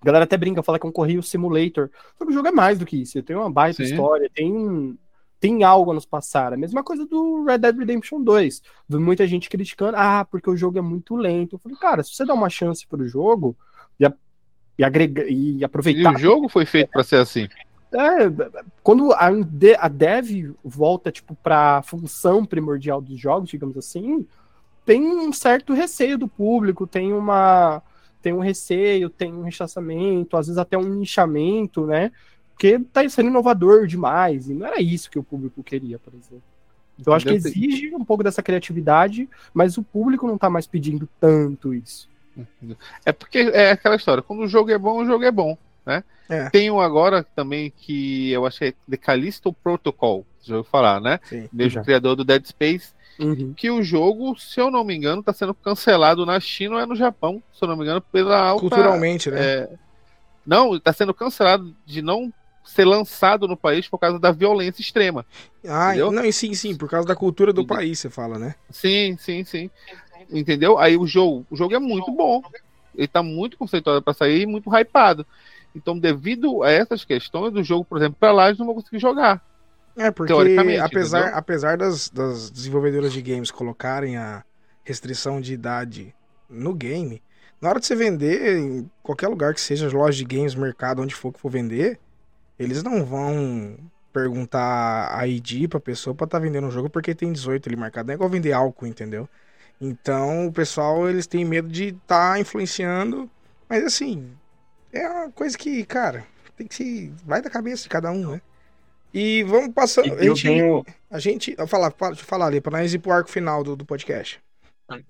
a galera até brinca, fala que é um correio simulator. Só que o jogo é mais do que isso. Tem uma baita Sim. história, tem tem algo a nos passar. A mesma coisa do Red Dead Redemption 2. Vi muita gente criticando, ah, porque o jogo é muito lento. Eu falei, cara, se você dá uma chance pro jogo e, a, e, agrega, e aproveitar. E o jogo foi feito para ser assim. É, quando a, a dev volta tipo para função primordial dos jogos, digamos assim, tem um certo receio do público, tem uma tem um receio, tem um rechaçamento, às vezes até um nichamento, né? Porque tá sendo inovador demais, e não era isso que o público queria, por exemplo. Então, eu acho que exige um pouco dessa criatividade, mas o público não tá mais pedindo tanto isso. É porque é aquela história, quando o jogo é bom, o jogo é bom, né? É. Tem um agora também que eu achei é The Callisto Protocol, já ouviu falar, né? Sim, Mesmo já. criador do Dead Space, Uhum. Que o jogo, se eu não me engano, está sendo cancelado na China ou é no Japão, se eu não me engano, pela alta. Culturalmente, né? É... Não, está sendo cancelado de não ser lançado no país por causa da violência extrema. Ah, entendeu? não, sim, sim, por causa da cultura do país, você fala, né? Sim, sim, sim. Entendeu? Aí o jogo, o jogo é muito bom. Ele está muito conceituado para sair e muito hypado. Então, devido a essas questões do jogo, por exemplo, para lá, eles não vão conseguir jogar. É, porque apesar, apesar das, das desenvolvedoras de games colocarem a restrição de idade no game, na hora de você vender, em qualquer lugar que seja, loja de games, mercado, onde for que for vender, eles não vão perguntar a ID pra pessoa pra estar tá vendendo um jogo porque tem 18 ali marcado. Não é igual vender álcool, entendeu? Então o pessoal, eles têm medo de estar tá influenciando, mas assim, é uma coisa que, cara, tem que se. Vai da cabeça de cada um, né? E vamos passando. Eu a gente, tenho... a gente. Falar, deixa eu falar ali, para nós ir pro arco final do, do podcast.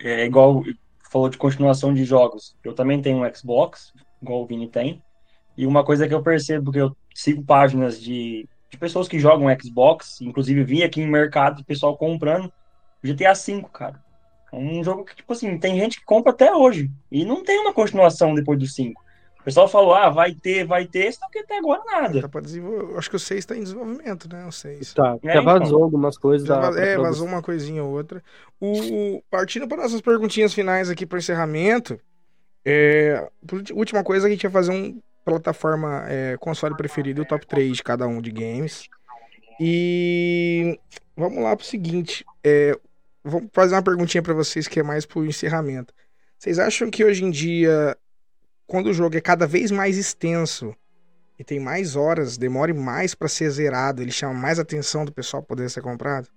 É igual falou de continuação de jogos. Eu também tenho um Xbox, igual o Vini tem. E uma coisa que eu percebo, que eu sigo páginas de, de pessoas que jogam Xbox, inclusive vi aqui em mercado o pessoal comprando GTA V, cara. É um jogo que, tipo assim, tem gente que compra até hoje. E não tem uma continuação depois do 5. O pessoal falou, ah, vai ter, vai ter, só que até agora nada. Tá pra desenvolver. Acho que o 6 está em desenvolvimento, né? O 6. Tá, é, já vazou então. algumas coisas. Da, é, vazou uma coisinha ou outra. O, partindo para nossas perguntinhas finais aqui para encerramento, é, última coisa, a gente ia fazer um plataforma é, console preferido o top 3 de cada um de games. E vamos lá pro seguinte, é, vamos fazer uma perguntinha para vocês que é mais pro encerramento. Vocês acham que hoje em dia quando o jogo é cada vez mais extenso e tem mais horas, demore mais para ser zerado, ele chama mais atenção do pessoal poder ser comprado?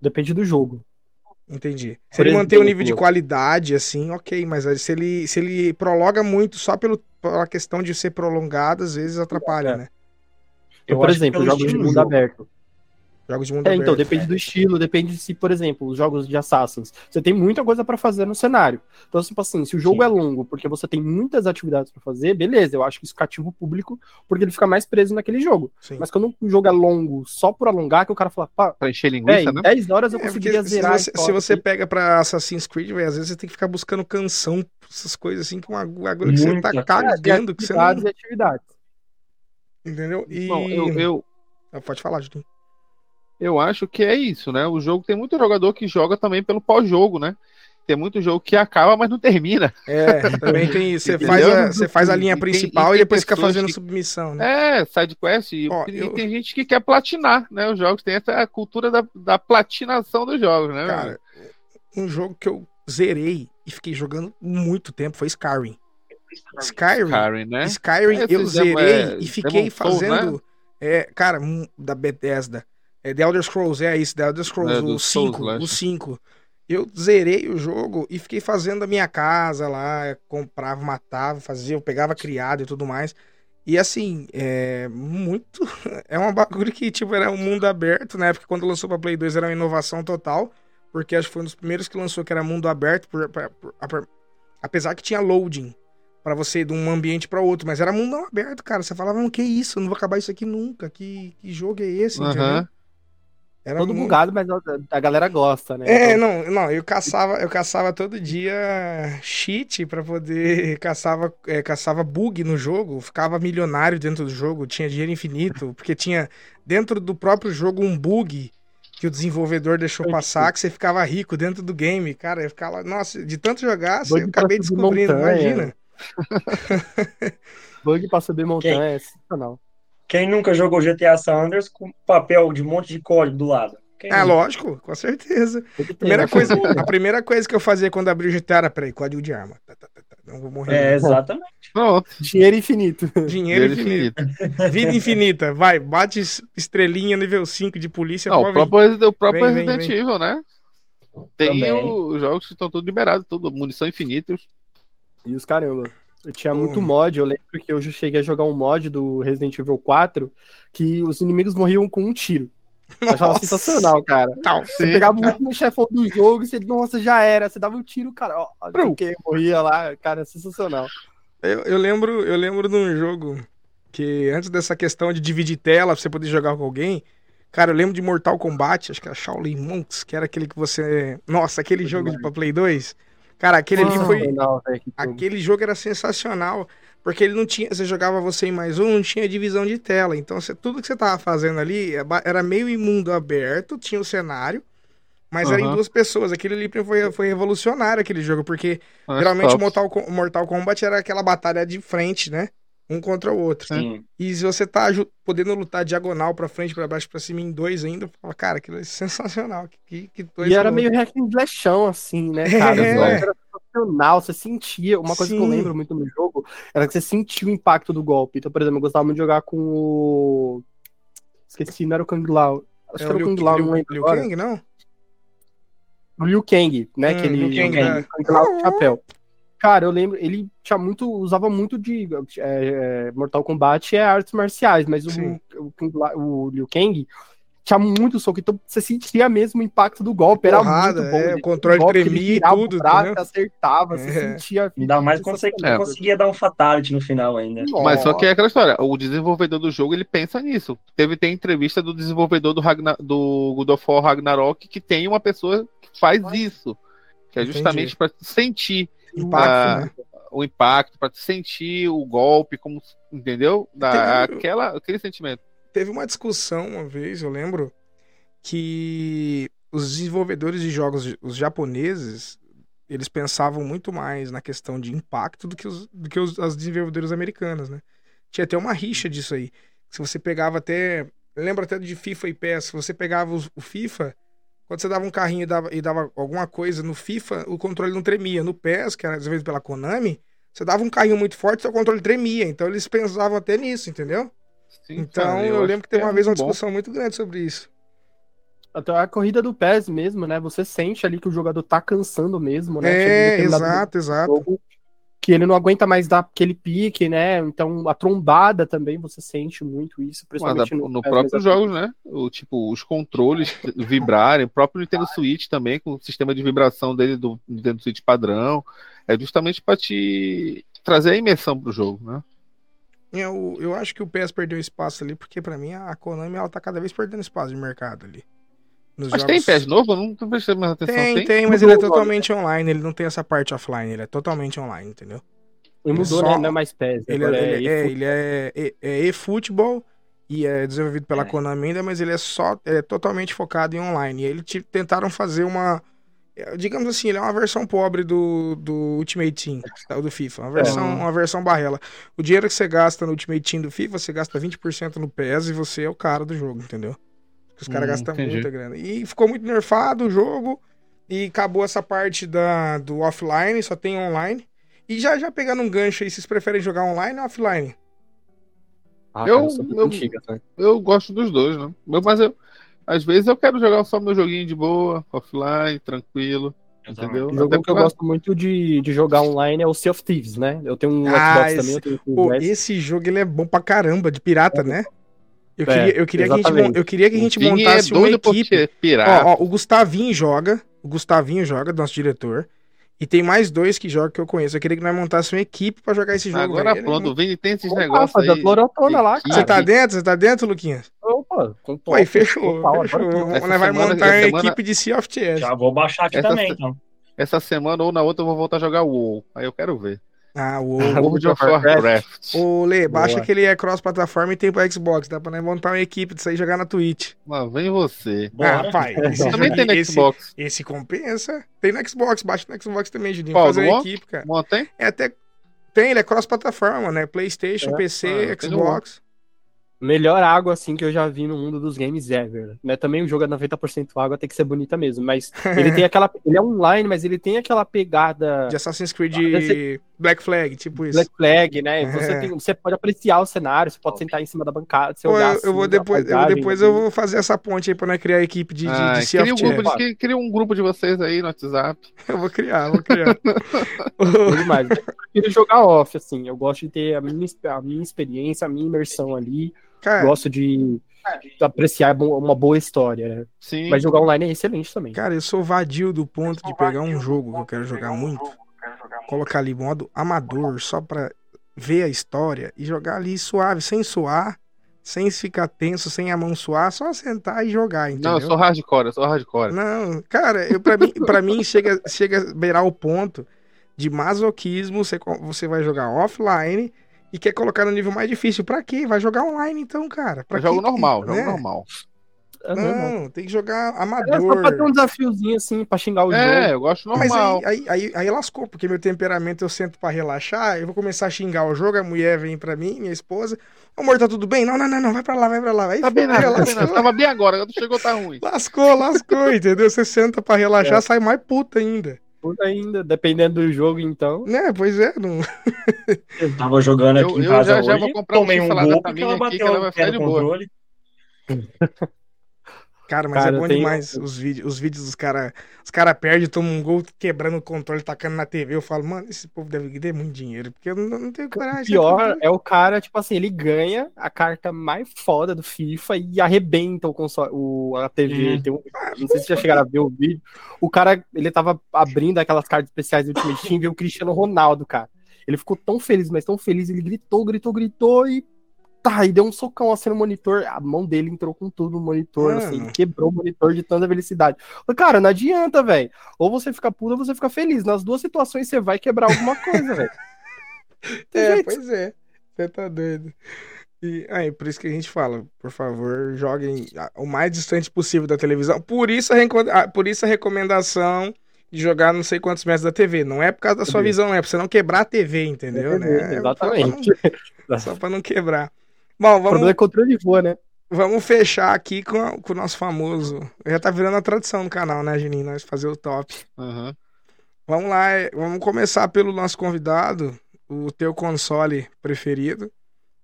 Depende do jogo. Entendi. Se ele manter o nível de qualidade, assim, ok, mas se ele, se ele prolonga muito só pelo, pela questão de ser prolongado, às vezes atrapalha, é. né? Eu, por exemplo, jogos de mundo jogo. aberto. Jogos de mundo é, então, aberto. Então, depende do estilo, depende se, por exemplo, os jogos de Assassins, você tem muita coisa para fazer no cenário. Então, tipo assim, se o jogo Sim. é longo, porque você tem muitas atividades para fazer, beleza, eu acho que isso cativa o público, porque ele fica mais preso naquele jogo. Sim. Mas quando o jogo é longo só por alongar, que o cara fala, pá, pra encher linguiça, né? 10 horas eu é, conseguiria zerar. Se você, se você pega pra Assassin's Creed, véio, às vezes você tem que ficar buscando canção, essas coisas assim, que uma agulha que você tá cagando, que você não... atividades. Entendeu? E... Bom, eu, eu... Ah, pode falar, Julinho eu acho que é isso, né? O jogo tem muito jogador que joga também pelo pós-jogo, né? Tem muito jogo que acaba, mas não termina. É, também tem isso. Você faz a, você faz a linha principal e, tem, e depois fica fazendo que, submissão, né? É, side quest. E, Ó, e eu... tem gente que quer platinar, né? Os jogos tem essa cultura da, da platinação dos jogos, né? Cara, um jogo que eu zerei e fiquei jogando muito tempo foi Skyrim. Skyrim, Skyrim, né? Skyrim eu zerei é, e fiquei fazendo. né? É, cara, da Bethesda. É The Elder Scrolls, é isso, The Elder Scrolls, é, o 5, o 5. Eu zerei o jogo e fiquei fazendo a minha casa lá, comprava, matava, fazia, eu pegava criado e tudo mais. E assim, é muito. É uma bagulho que, tipo, era um mundo aberto, né? Porque quando lançou pra Play 2 era uma inovação total. Porque acho que foi um dos primeiros que lançou que era mundo aberto, por, por, por, apesar que tinha loading para você ir de um ambiente para outro, mas era mundo aberto, cara. Você falava, não, que isso, não vou acabar isso aqui nunca. Que, que jogo é esse, uhum. entendeu? Era todo muito... bugado, mas a galera gosta, né? É, então... não, não, eu caçava, eu caçava todo dia cheat para poder caçava, é, caçava bug no jogo, ficava milionário dentro do jogo, tinha dinheiro infinito, porque tinha dentro do próprio jogo um bug que o desenvolvedor deixou passar, que você ficava rico dentro do game, cara, eu ficava, nossa, de tanto jogar, eu acabei descobrindo, montanha. imagina. bug pra subir montanha é sensacional. Quem nunca jogou GTA San Andreas com papel de um monte de código do lado? Quem é, lógico, com certeza. Primeira coisa, a primeira coisa que eu fazia quando abri o GTA era, peraí, código de arma. Tá, tá, tá, não vou morrer. É, exatamente. Pronto. Dinheiro infinito. Dinheiro, infinito. infinito. Vida infinita. Vai, bate estrelinha nível 5 de polícia. Não, o próprio, o próprio vem, Resident vem, Evil, né? Tem os jogos que estão todos liberados, tudo, munição infinita. E os caramba. Eu tinha muito mod, eu lembro que eu cheguei a jogar um mod do Resident Evil 4 que os inimigos morriam com um tiro. Eu achava sensacional, cara. Tá, você sim, pegava cara. o chefão do jogo e você, nossa, já era. Você dava um tiro, cara. Ó, que morria lá, cara, sensacional. Eu, eu, lembro, eu lembro de um jogo que antes dessa questão de dividir tela pra você poder jogar com alguém, cara, eu lembro de Mortal Kombat, acho que era Shaolin Monks, que era aquele que você. Nossa, aquele jogo de pra Play 2. Cara, aquele ali foi. Aquele jogo era sensacional. Porque ele não tinha. Você jogava você em mais um, não tinha divisão de tela. Então, você, tudo que você tava fazendo ali é era meio imundo aberto, tinha o cenário. Mas uhum. era em duas pessoas. Aquele ali foi, foi revolucionário aquele jogo, porque ah, geralmente o Mortal, Mortal Kombat era aquela batalha de frente, né? Um contra o outro. Sim. E se você tá podendo lutar diagonal pra frente, pra baixo, pra cima em dois ainda, fala, cara, aquilo é sensacional. Que, que e era meio hack and assim, né, cara? É. Era sensacional, você sentia. Uma coisa Sim. que eu lembro muito no jogo era que você sentia o impacto do golpe. Então, por exemplo, eu gostava muito de jogar com o. Esqueci, não era o Kang Lao. Acho é que era o Kang Lao, não lembro. Liu Kang, não? O Liu Kang, né? Hum, que ele. Liu Kang, é. Kang Lao chapéu. Cara, eu lembro, ele tinha muito, usava muito de é, é Mortal Kombat é artes marciais, mas o, o, o, Liu Kang tinha muito soco, então você sentia mesmo o impacto do golpe, Porrada, era muito bom. É, o controle golpe, tremia e tudo, braço, acertava, é. você sentia... Ainda mais quando você é. conseguia dar um fatality no final ainda. Nossa. Mas só que é aquela história, o desenvolvedor do jogo, ele pensa nisso. Teve, tem entrevista do desenvolvedor do, Ragnar, do God of War Ragnarok que tem uma pessoa que faz isso, que é justamente para sentir impacto, né? o impacto, para sentir o golpe, como entendeu? Da, teve, aquela, aquele sentimento. Teve uma discussão uma vez, eu lembro, que os desenvolvedores de jogos, os japoneses, eles pensavam muito mais na questão de impacto do que os, do que os as desenvolvedores americanas, né? Tinha até uma rixa disso aí. Se você pegava até. Lembra até de FIFA e PES, se você pegava o FIFA, quando você dava um carrinho e dava, e dava alguma coisa no FIFA, o controle não tremia. No PES, que era desenvolvido pela Konami, você dava um carrinho muito forte, seu controle tremia. Então eles pensavam até nisso, entendeu? Sim, então cara, eu, eu lembro que teve uma é vez uma discussão muito grande sobre isso. Até a corrida do PES mesmo, né? Você sente ali que o jogador tá cansando mesmo, né? É, exato, exato. Jogo, que ele não aguenta mais dar aquele pique, né? Então a trombada também você sente muito isso, principalmente no, no próprio jogo, né? O tipo os controles vibrarem, o próprio Nintendo Switch também com o sistema de vibração dele do Nintendo Switch padrão, é justamente para te trazer a imersão pro jogo, né? Eu, eu acho que o PS perdeu espaço ali, porque para mim a Konami ela tá cada vez perdendo espaço de mercado ali. Nos mas jogos... tem PES novo? Eu não tô prestando mais atenção. Tem, tem, tem mas ele é totalmente online, ele não tem essa parte offline, ele é totalmente online, entendeu? Ele mudou, Só... né? Não é mais PES. Ele, é, ele, é, ele é, é, é e-futebol e é desenvolvido pela é. Konami ainda, mas ele é só, ele é totalmente focado em online. E eles tentaram fazer uma, é, digamos assim, ele é uma versão pobre do, do Ultimate Team, do FIFA, uma versão, é. uma versão barrela. O dinheiro que você gasta no Ultimate Team do FIFA, você gasta 20% no PES e você é o cara do jogo, entendeu? Os caras hum, gastam entendi. muita grana. E ficou muito nerfado o jogo. E acabou essa parte da, do offline, só tem online. E já, já pegando um gancho aí, vocês preferem jogar online ou offline? Ah, eu, cara, eu, antiga, tá? eu gosto dos dois, né? Mas eu, às vezes eu quero jogar só meu joguinho de boa, offline, tranquilo. Entendeu? O jogo que eu gosto muito de, de jogar online é o Sea of Thieves, né? Eu tenho um ah, Xbox esse, também. Eu tenho um pô, esse jogo ele é bom pra caramba, de pirata, é. né? Eu queria, eu queria, que, a gente, eu queria que a gente montasse é uma equipe. Ó, ó, o Gustavinho joga, o Gustavinho joga, nosso diretor. E tem mais dois que jogam que eu conheço. Eu queria que nós montássemos uma equipe pra jogar esse jogo. Agora véio. pronto, o Vini tem esses Opa, negócios aí. Toda lá, Você tá dentro? Você tá dentro, Luquinhas? Opa, Ué, fechou. fechou. Nós vai montar uma semana... equipe de Sea of. Já vou baixar aqui essa também, então. Essa semana ou na outra eu vou voltar a jogar o WoW. Aí eu quero ver. Ah, o World of Warcraft. O Lê, baixa Boa. que ele é cross-plataforma e tem pro Xbox. Dá pra montar uma equipe disso aí e jogar na Twitch. Mas vem você. Ah, pai. Esse também tem no Xbox. Esse compensa. Tem no Xbox, baixa no Xbox também, Juninho. Fazer uma equipe, cara. tem? É até. Tem, ele é cross-plataforma, né? PlayStation, é. PC, ah, Xbox. Melhor água, assim, que eu já vi no mundo dos games ever. Né? Também o jogo é 90% água, tem que ser bonita mesmo. Mas ele tem aquela. Ele é online, mas ele tem aquela pegada. De Assassin's Creed. Black Flag, tipo isso. Black Flag, né? É. Você, tem, você pode apreciar o cenário, você pode sentar em cima da bancada, você olhar eu, eu vou depois, eu, depois eu vou fazer essa ponte aí pra nós criar a equipe de, ah, de, de cria, um grupo de, cria um grupo de vocês aí no WhatsApp. Eu vou criar, vou criar. demais. Eu prefiro jogar off, assim. Eu gosto de ter a minha, a minha experiência, a minha imersão ali. Cara, gosto de apreciar uma boa história. Né? Sim. Mas jogar online é excelente também. Cara, eu sou vadio do ponto de pegar um jogo que eu quero jogar muito colocar ali modo amador só pra ver a história e jogar ali suave, sem suar, sem ficar tenso, sem a mão suar, só sentar e jogar, entendeu? Não, eu sou hardcore, eu sou hardcore. Não, cara, eu, pra, mim, pra mim chega, chega a beirar o ponto de masoquismo, você, você vai jogar offline e quer colocar no nível mais difícil. Pra quê? Vai jogar online então, cara. Pra eu jogo normal, né? jogo normal. É não, tem que jogar amador. É só pra ter um desafiozinho assim, pra xingar o é, jogo. É, eu gosto normal. Mas aí, aí, aí, aí, lascou, porque meu temperamento eu sento pra relaxar, eu vou começar a xingar o jogo, a mulher vem pra mim, minha esposa. Amor, tá tudo bem? Não, não, não, não, vai pra lá, vai pra lá. Aí, tá bem nada, tá bem nada. Tava bem agora, quando chegou tá ruim. Lascou, lascou, entendeu? Você senta pra relaxar, é. sai mais puta ainda. Puta ainda, dependendo do jogo, então. Né, pois é. Não... eu tava jogando aqui eu, em casa eu já, hoje, já vou comprar tomei um gol porque ela bateu aqui, que ela vai ficar de boa. Cara, mas cara, é bom tenho... demais os vídeos, os vídeos dos caras. Os caras perdem, tomam um gol, quebrando o controle, tacando na TV. Eu falo, mano, esse povo deve ter muito dinheiro, porque eu não, não tenho coragem. O pior é o cara, tipo assim, ele ganha a carta mais foda do FIFA e arrebenta o console, o, a TV. Hum. Um, ah, não sei se já chegaram a ver o vídeo. O cara, ele tava abrindo aquelas cartas especiais do Ultimate Team e viu o Cristiano Ronaldo, cara. Ele ficou tão feliz, mas tão feliz, ele gritou, gritou, gritou e Tá, e deu um socão assim no monitor. A mão dele entrou com tudo no monitor, Mano. assim, quebrou o monitor de tanta velocidade. Cara, não adianta, velho. Ou você fica puto ou você fica feliz. Nas duas situações você vai quebrar alguma coisa, velho. É, jeito. pois é. Você tá doido. E aí, por isso que a gente fala, por favor, joguem o mais distante possível da televisão. Por isso a, por isso a recomendação de jogar não sei quantos metros da TV. Não é por causa da sua visão, é pra você não quebrar a TV, entendeu? É, né? Exatamente. Só pra não quebrar. Bom, vamos... O problema é controle de voa, né? Vamos fechar aqui com, a, com o nosso famoso. Já tá virando a tradição no canal, né, Geninho? Nós fazer o top. Uhum. Vamos lá, é, vamos começar pelo nosso convidado, o teu console preferido.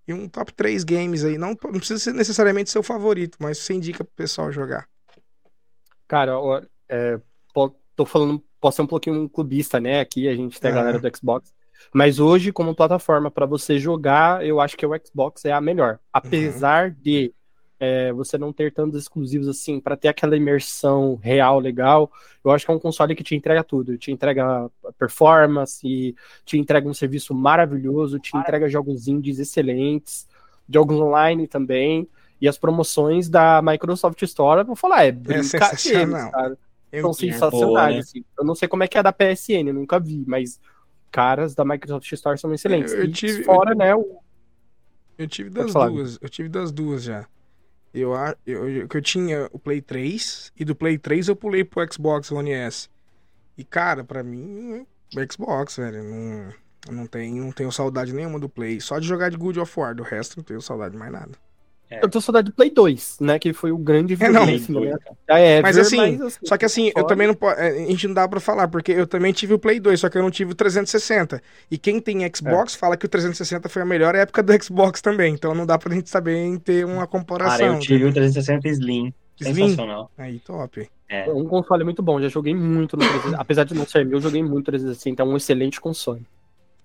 E um top 3 games aí. Não, não precisa ser necessariamente seu favorito, mas você indica pro pessoal jogar. Cara, ó, é, tô falando, posso ser um pouquinho um clubista, né? Aqui a gente tem a galera do Xbox. Mas hoje, como plataforma para você jogar, eu acho que o Xbox é a melhor. Apesar uhum. de é, você não ter tantos exclusivos assim, para ter aquela imersão real, legal, eu acho que é um console que te entrega tudo. Te entrega performance, te entrega um serviço maravilhoso, te entrega jogos indies excelentes, jogos online também. E as promoções da Microsoft Store, eu vou falar, é, é brincadeira, cara. São sensacionais. Né? Assim. Eu não sei como é que é da PSN, eu nunca vi, mas caras da Microsoft Store são excelentes. Eu, eu tive, fora, eu, né? O... Eu tive das duas. Eu tive das duas já. Eu, eu, eu, eu tinha o Play 3 e do Play 3 eu pulei pro Xbox One S. E cara, para mim, o Xbox, velho, não, não, tem, não tenho saudade nenhuma do Play. Só de jogar de Good of War, do resto não tenho saudade de mais nada. É. Eu tô saudade do Play 2, né? Que foi o grande é, não. Né? É, mas, assim, mas assim, só que assim, eu também não posso. É, a gente não dá pra falar, porque eu também tive o Play 2, só que eu não tive o 360. E quem tem Xbox é. fala que o 360 foi a melhor época do Xbox também. Então não dá pra gente saber ter uma comparação. Cara, eu tive o 360 Slim. Slim? Sensacional. Aí, top. É. Um console muito bom, já joguei muito no 360. Apesar de não ser meu, eu joguei muito no 360, é um excelente console.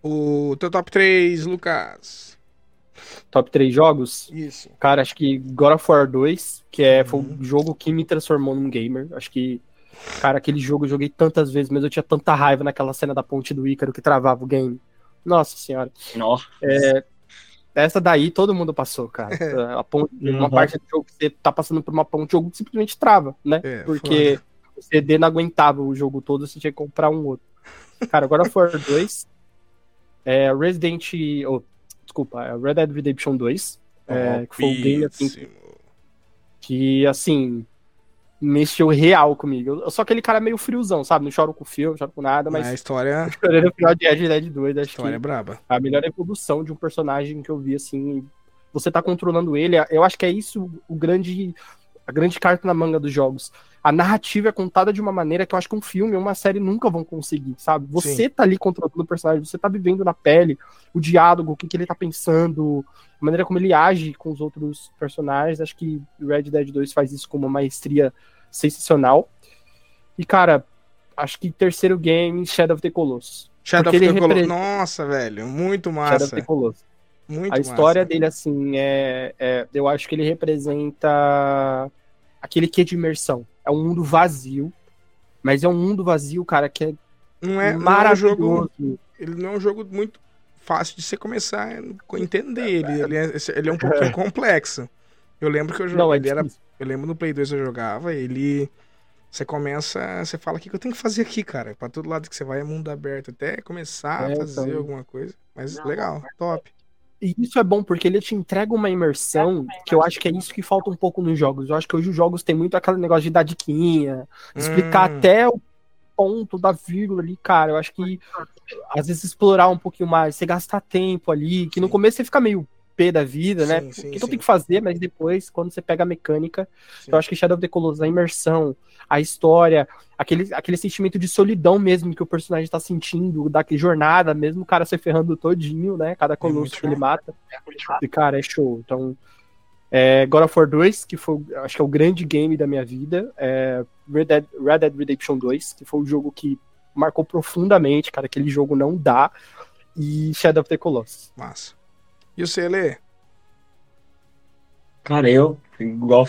O teu top 3, Lucas top 3 jogos. Isso. Cara, acho que God of War 2, que é, foi uhum. o jogo que me transformou num gamer. Acho que, cara, aquele jogo eu joguei tantas vezes, mas eu tinha tanta raiva naquela cena da ponte do Ícaro que travava o game. Nossa senhora. Nossa. É, essa daí todo mundo passou, cara. A ponte, uhum. Uma parte do jogo que você tá passando por uma ponte, o jogo simplesmente trava, né? É, Porque foda. o CD não aguentava o jogo todo, você tinha que comprar um outro. Cara, agora For 2, é, Resident Evil desculpa, é Red Dead Redemption 2. É, que foi um game assim, que, assim, mexeu real comigo. Eu sou aquele cara meio friozão, sabe? Não choro com filme, não choro com nada, mas. A história. Chorei no final de Red Dead 2. Acho história é braba. A melhor evolução de um personagem que eu vi, assim. Você tá controlando ele. Eu acho que é isso o grande. A grande carta na manga dos jogos. A narrativa é contada de uma maneira que eu acho que um filme ou uma série nunca vão conseguir, sabe? Você Sim. tá ali controlando o personagem, você tá vivendo na pele o diálogo, o que, que ele tá pensando, a maneira como ele age com os outros personagens. Acho que Red Dead 2 faz isso com uma maestria sensacional. E, cara, acho que terceiro game, Shadow of the Colossus. Shadow of the Colossus. Nossa, velho, muito massa. Shadow of the Colossus. Muito a história massa. dele, assim, é, é, eu acho que ele representa aquele que de imersão. É um mundo vazio, mas é um mundo vazio, cara, que é não é, maravilhoso. Não é um jogo, ele não é um jogo muito fácil de você começar a entender. Ele, ele, é, ele é um pouquinho complexo. Eu lembro que eu jogava. É era, eu lembro no Play 2 eu jogava, ele. Você começa, você fala o que eu tenho que fazer aqui, cara. Pra todo lado que você vai é mundo aberto, até começar é, a fazer então... alguma coisa. Mas legal, top. E isso é bom porque ele te entrega uma imersão que eu acho que é isso que falta um pouco nos jogos. Eu acho que hoje os jogos têm muito aquele negócio de dar diquinha, explicar hum. até o ponto da vírgula ali, cara. Eu acho que às vezes explorar um pouquinho mais, você gastar tempo ali, que no começo você fica meio da vida, né? Sim, sim, que não tem que fazer, mas depois, quando você pega a mecânica, eu acho que Shadow of the Colossus, a imersão, a história, aquele, aquele sentimento de solidão mesmo que o personagem tá sentindo, daquela jornada, mesmo o cara se ferrando todinho, né? Cada é colosso é que ele mata. E, cara, é show. Então, é, God of War 2, que foi, acho que é o grande game da minha vida. É, Red, Dead, Red Dead Redemption 2, que foi o jogo que marcou profundamente, cara. Aquele jogo não dá. E Shadow of the Colossus. Massa. E o Cele? Cara, eu, igual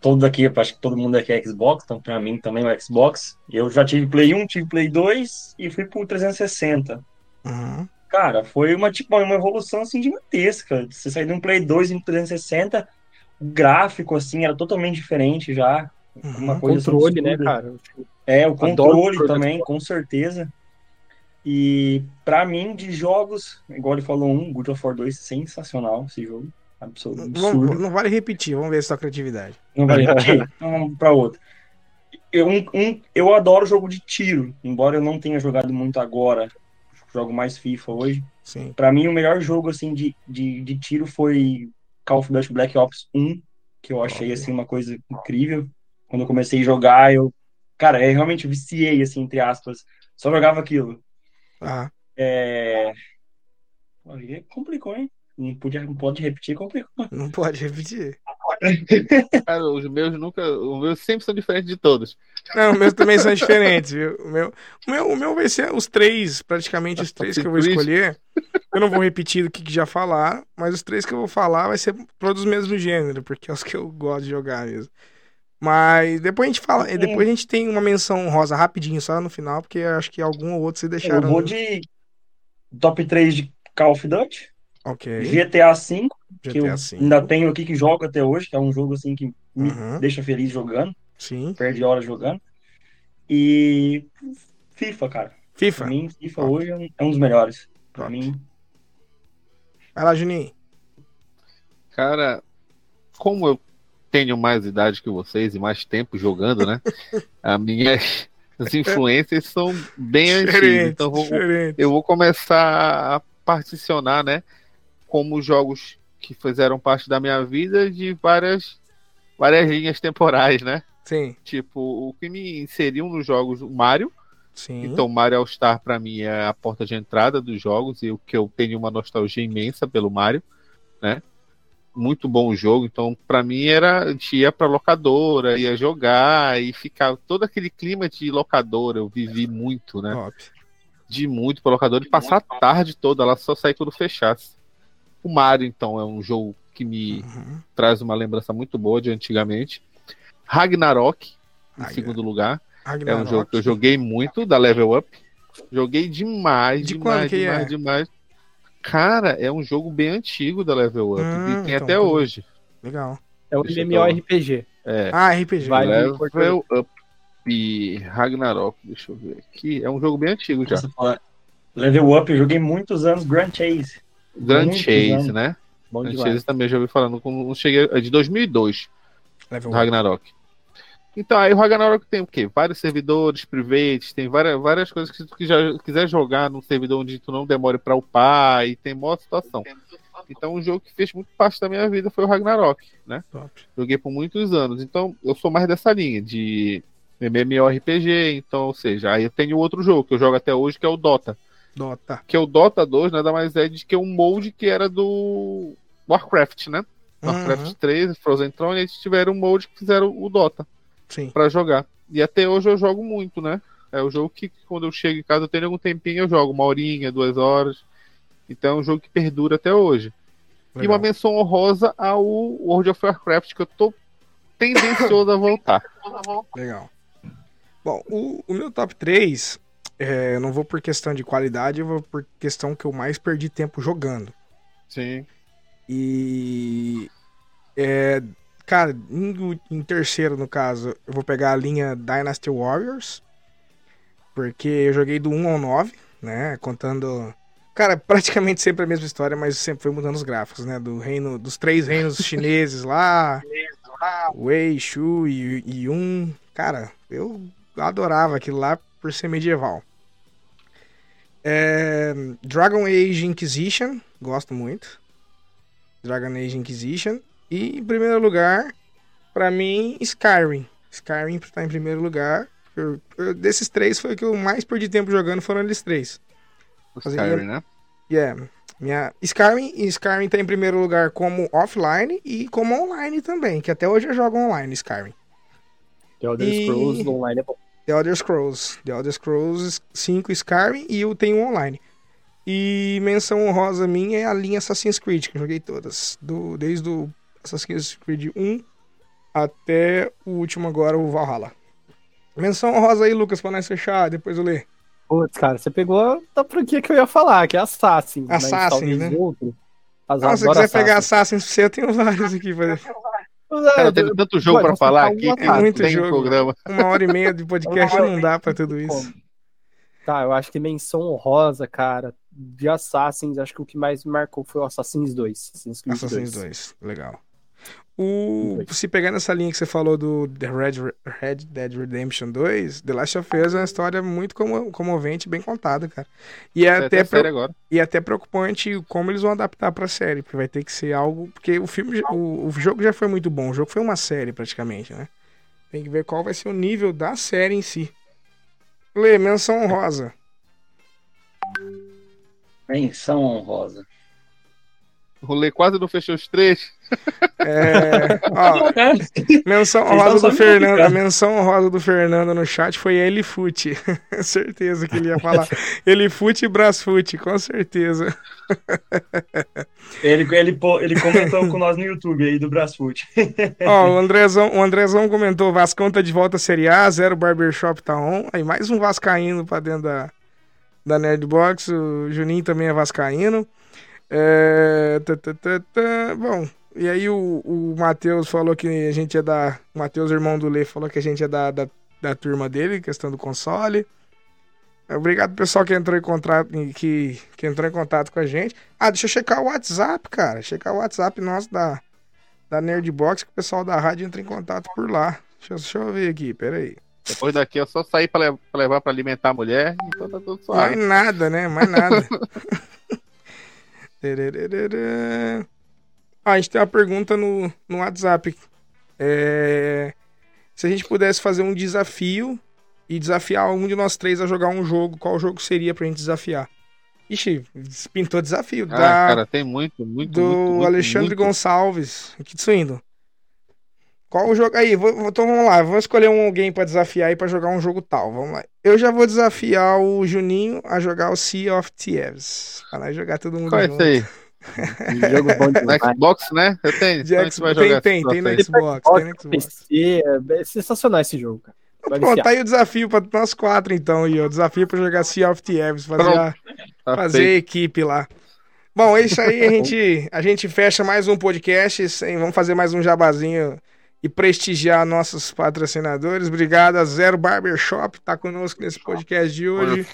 todo aqui, acho que todo mundo aqui é Xbox, então pra mim também é o Xbox. Eu já tive Play 1, tive Play 2 e fui pro 360. Uhum. Cara, foi uma, tipo, uma evolução assim gigantesca. Você sair de um Play 2 em 360, o gráfico assim era totalmente diferente já. Uhum. Uma coisa assim controle, né, cara? É, o controle também, com certeza. E para mim, de jogos, igual ele falou, um, Good of War 2, sensacional esse jogo. Absurdo. Não, não vale repetir, vamos ver sua criatividade. Não vale repetir? então vamos pra outra. Eu, um, um, eu adoro jogo de tiro, embora eu não tenha jogado muito agora. Jogo mais FIFA hoje. Sim. Pra mim, o melhor jogo assim, de, de, de tiro foi Call of Duty Black Ops 1, que eu achei assim, uma coisa incrível. Quando eu comecei a jogar, eu. Cara, eu realmente viciei, assim, entre aspas. Só jogava aquilo. Ah. É... Complicou, hein? Não, podia, não pode repetir, complicou. Não pode repetir. Cara, os meus nunca. Os meus sempre são diferentes de todos. Não, os meus também são diferentes, viu? O meu, o meu, o meu vai ser os três, praticamente os três que eu vou escolher. Eu não vou repetir do que, que já falaram, mas os três que eu vou falar vai ser todos do mesmo gênero, porque é os que eu gosto de jogar mesmo. Mas depois a gente fala, depois a gente tem uma menção rosa rapidinho só no final, porque acho que algum ou outro se deixaram. Eu vou de top 3 de Call of Duty. Ok. GTA V, que eu ainda tenho aqui que jogo até hoje, que é um jogo assim que me uhum. deixa feliz jogando. Sim. Perde horas jogando. E FIFA, cara. FIFA. Pra mim, FIFA Top. hoje é um dos melhores. Pra Top. mim. Vai lá, Juninho. Cara, como eu tenho mais idade que vocês e mais tempo jogando, né? A minha, as influências são bem antigas. Então vou, eu vou começar a particionar, né? Como jogos que fizeram parte da minha vida de várias, várias linhas temporais, né? Sim. Tipo, o que me inseriu nos jogos, o Mario. Sim. Então, Mario All Star para mim é a porta de entrada dos jogos e o que eu tenho uma nostalgia imensa pelo Mario, né? Muito bom o jogo, então para mim era a gente ia para locadora, ia jogar e ficar todo aquele clima de locadora, eu vivi muito, né? De muito para locadora e passar a tarde toda lá só sair quando fechasse. O Mario então é um jogo que me uhum. traz uma lembrança muito boa de antigamente. Ragnarok em segundo lugar. Ragnarok. É um jogo que eu joguei muito da Level Up. Joguei demais, de demais, demais, é? demais. Cara, é um jogo bem antigo da Level Up. Hum, e tem então, até hoje. Legal. É um MMORPG. É. Ah, RPG. Vai Level Up e Ragnarok. Deixa eu ver aqui. É um jogo bem antigo já. Level Up, eu joguei muitos anos Grand Chase. Grand muitos Chase, anos. né? Bom Grand Chase também já ouvi falando. Não cheguei, é de 2002. Level Ragnarok. Up. Então, aí o Ragnarok tem o quê? Vários servidores privates, tem várias, várias coisas que se tu já quiser jogar num servidor onde tu não demore para upar e tem maior situação. Então, um jogo que fez muito parte da minha vida foi o Ragnarok, né? Top. Joguei por muitos anos. Então, eu sou mais dessa linha de MMORPG, então, ou seja, aí eu tenho outro jogo que eu jogo até hoje, que é o Dota. Dota. Que é o Dota 2, nada mais é de que um molde que era do Warcraft, né? Warcraft Uhum. 3, Frozen Throne, eles tiveram um molde que fizeram o Dota Sim. pra jogar. E até hoje eu jogo muito, né? É o jogo que quando eu chego em casa eu tenho algum tempinho, eu jogo uma horinha, duas horas. Então é um jogo que perdura até hoje. E Legal. uma menção honrosa ao World of Warcraft, que eu tô tendencioso a voltar. Legal. Bom, o, o meu top 3, é, eu não vou por questão de qualidade, eu vou por questão que eu mais perdi tempo jogando. Sim. E. É, cara, em, em terceiro, no caso, eu vou pegar a linha Dynasty Warriors. Porque eu joguei do 1 ao 9, né? Contando. Cara, praticamente sempre a mesma história, mas sempre foi mudando os gráficos, né? Do reino, dos três reinos chineses lá. Wei, Shu e, Yun. Cara, eu adorava aquilo lá por ser medieval. É, Dragon Age Inquisition, gosto muito. Dragon Age Inquisition. E em primeiro lugar, pra mim, Skyrim. Skyrim tá em primeiro lugar. Eu- eu- desses três foi o que eu mais perdi tempo jogando, foram eles três. O Mas Skyrim, né? Yeah. Minha Skyrim, e Skyrim tá em primeiro lugar como offline e como online também, que até hoje eu jogo online Skyrim. The Elder E- Scrolls online é bom. The Elder Scrolls. The Elder Scrolls 5 Skyrim e eu tenho online. E menção honrosa minha é a linha Assassin's Creed, que eu joguei todas. Do, desde o Assassin's Creed 1 até o último agora, o Valhalla. Menção honrosa aí, Lucas, pra nós fechar, depois eu ler. Putz, cara, você pegou da franquia que eu ia falar, que é Assassin. mas Assassin, né? outro. Mas Ah, se quiser pegar Assassin. Assassin's pra você, eu tenho vários aqui. Pra... Cara, teve tanto jogo Pô, pra falar aqui não Muito tem jogo. programa. Uma hora e meia de podcast não dá pra tudo isso. Tá, eu acho que menção honrosa, cara, de Assassins, acho que o que mais me marcou foi o Assassins 2. Assassin's Creed Assassin's 2. 2, legal. O, se pegar nessa linha que você falou do The Red, Red Dead Redemption 2, The Last of Us é uma história muito como- comovente, bem contada, cara. E é até, pre- agora. e é até preocupante como eles vão adaptar pra série, porque vai ter que ser algo. Porque o filme, o, o jogo já foi muito bom, o jogo foi uma série praticamente, né? Tem que ver qual vai ser o nível da série em si. Lê, menção honrosa. Menção honrosa. Rolê quase não fechou os três. É, ó, Menção Vocês honrosa do Fernando. A menção honrosa do Fernando no chat foi Elifute. certeza que ele ia falar. Elifute e Brasfute, com certeza. Ele, ele, ele comentou com nós no YouTube aí do Brasfoot. Ó, o Andrezão, o Andrezão comentou: Vascão tá de volta à Série A, zero Barbershop tá on. Aí mais um Vascaíno pra dentro da, da Nerdbox. O Juninho também é Vascaíno. É, tá, tá, tá, tá. Bom, e aí o, o Matheus falou que a gente é da. O Matheus, irmão do Lê, falou que a gente é da, da, da turma dele, questão do console. Obrigado, pessoal, que entrou em contato, que, que entrou em contato com a gente. Ah, deixa eu checar o WhatsApp, cara. Checar o WhatsApp nosso da, da Nerdbox, que o pessoal da rádio entra em contato por lá. Deixa, eu- deixa eu ver aqui, peraí. Depois daqui é só sair pra, le- pra levar pra alimentar a mulher. Então tá tudo Mais suave. nada, né? Mais nada. Ah, a gente tem uma pergunta no, no WhatsApp. É, se a gente pudesse fazer um desafio e desafiar um de nós três a jogar um jogo, qual jogo seria pra gente desafiar? Ixi, pintou desafio. Ah, da, cara, tem muito, muito, do muito, muito, Alexandre muito. Gonçalves, aqui de Suíno. Qual o jogo? Aí, vou, vou- então vamos lá, vamos escolher um alguém pra desafiar aí pra jogar um jogo tal. Vamos lá. Eu já vou desafiar o Juninho a jogar o Sea of Thieves. Pra nós jogar todo mundo Qual é junto. esse aí? Um jogo bom No demais. Xbox, né? Eu tenho. De Então a tem, tem, tem aí. Xbox, tem no Xbox. PC, é sensacional esse jogo, cara. Vai Pronto, tá aí o desafio pra nós quatro então, aí, ó. Desafio pra jogar Sea of Thieves, fazer, a, Tá fazer feito. equipe lá. Bom, é isso aí, a gente, a gente fecha mais um podcast, sem- vamos fazer mais um jabazinho e prestigiar nossos patrocinadores. Obrigado a Zero Barbershop, tá conosco nesse podcast de hoje.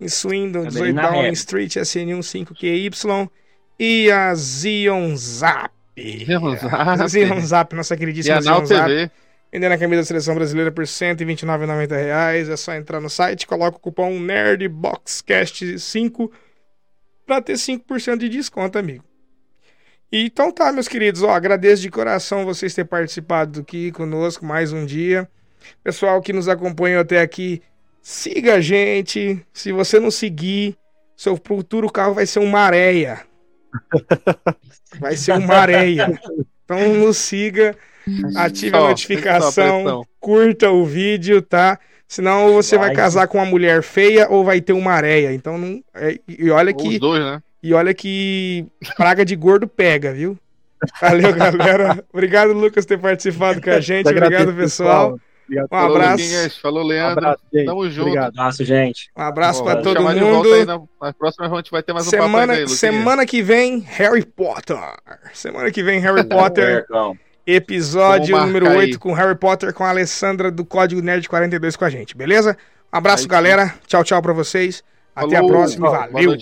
Em Swindon, Tá 18 bem na Downing. Street, SN15QY. E a Zion Zap. Zion Zap. Zion Zap, nossa E queridíssima Zion Zap. Vendendo a camisa da seleção brasileira por 129,90 reais. É só entrar no site, coloca o cupom NerdBoxCast5 para ter 5% de desconto, amigo. Então tá, meus queridos, ó, agradeço de coração vocês terem participado aqui conosco mais um dia. Pessoal que nos acompanhou até aqui, siga a gente. Se você não seguir, seu futuro carro vai ser uma areia. Vai ser uma areia. Então nos siga, ative a notificação, curta o vídeo, tá? Senão você vai casar com uma mulher feia ou vai ter uma areia. Então não. É, e olha que. Os dois, né? E olha que praga de gordo pega, viu? Valeu, galera. Obrigado, Lucas, por ter participado com a gente. Obrigado, pessoal. Um abraço. Falou, Leandro. Um abraço, Tamo junto. Obrigado. Um abraço, gente. Um abraço para todo mundo. Aí, na, na próxima a gente vai ter mais um semana, papo aí, Semana que vem, Harry Potter. Semana que vem, Harry Potter. episódio número 8 aí. com Harry Potter com a Alessandra do Código Nerd 42 com a gente, beleza? Um abraço, aí, galera. Tchau, tchau para vocês. Até Falou. a próxima. Valeu.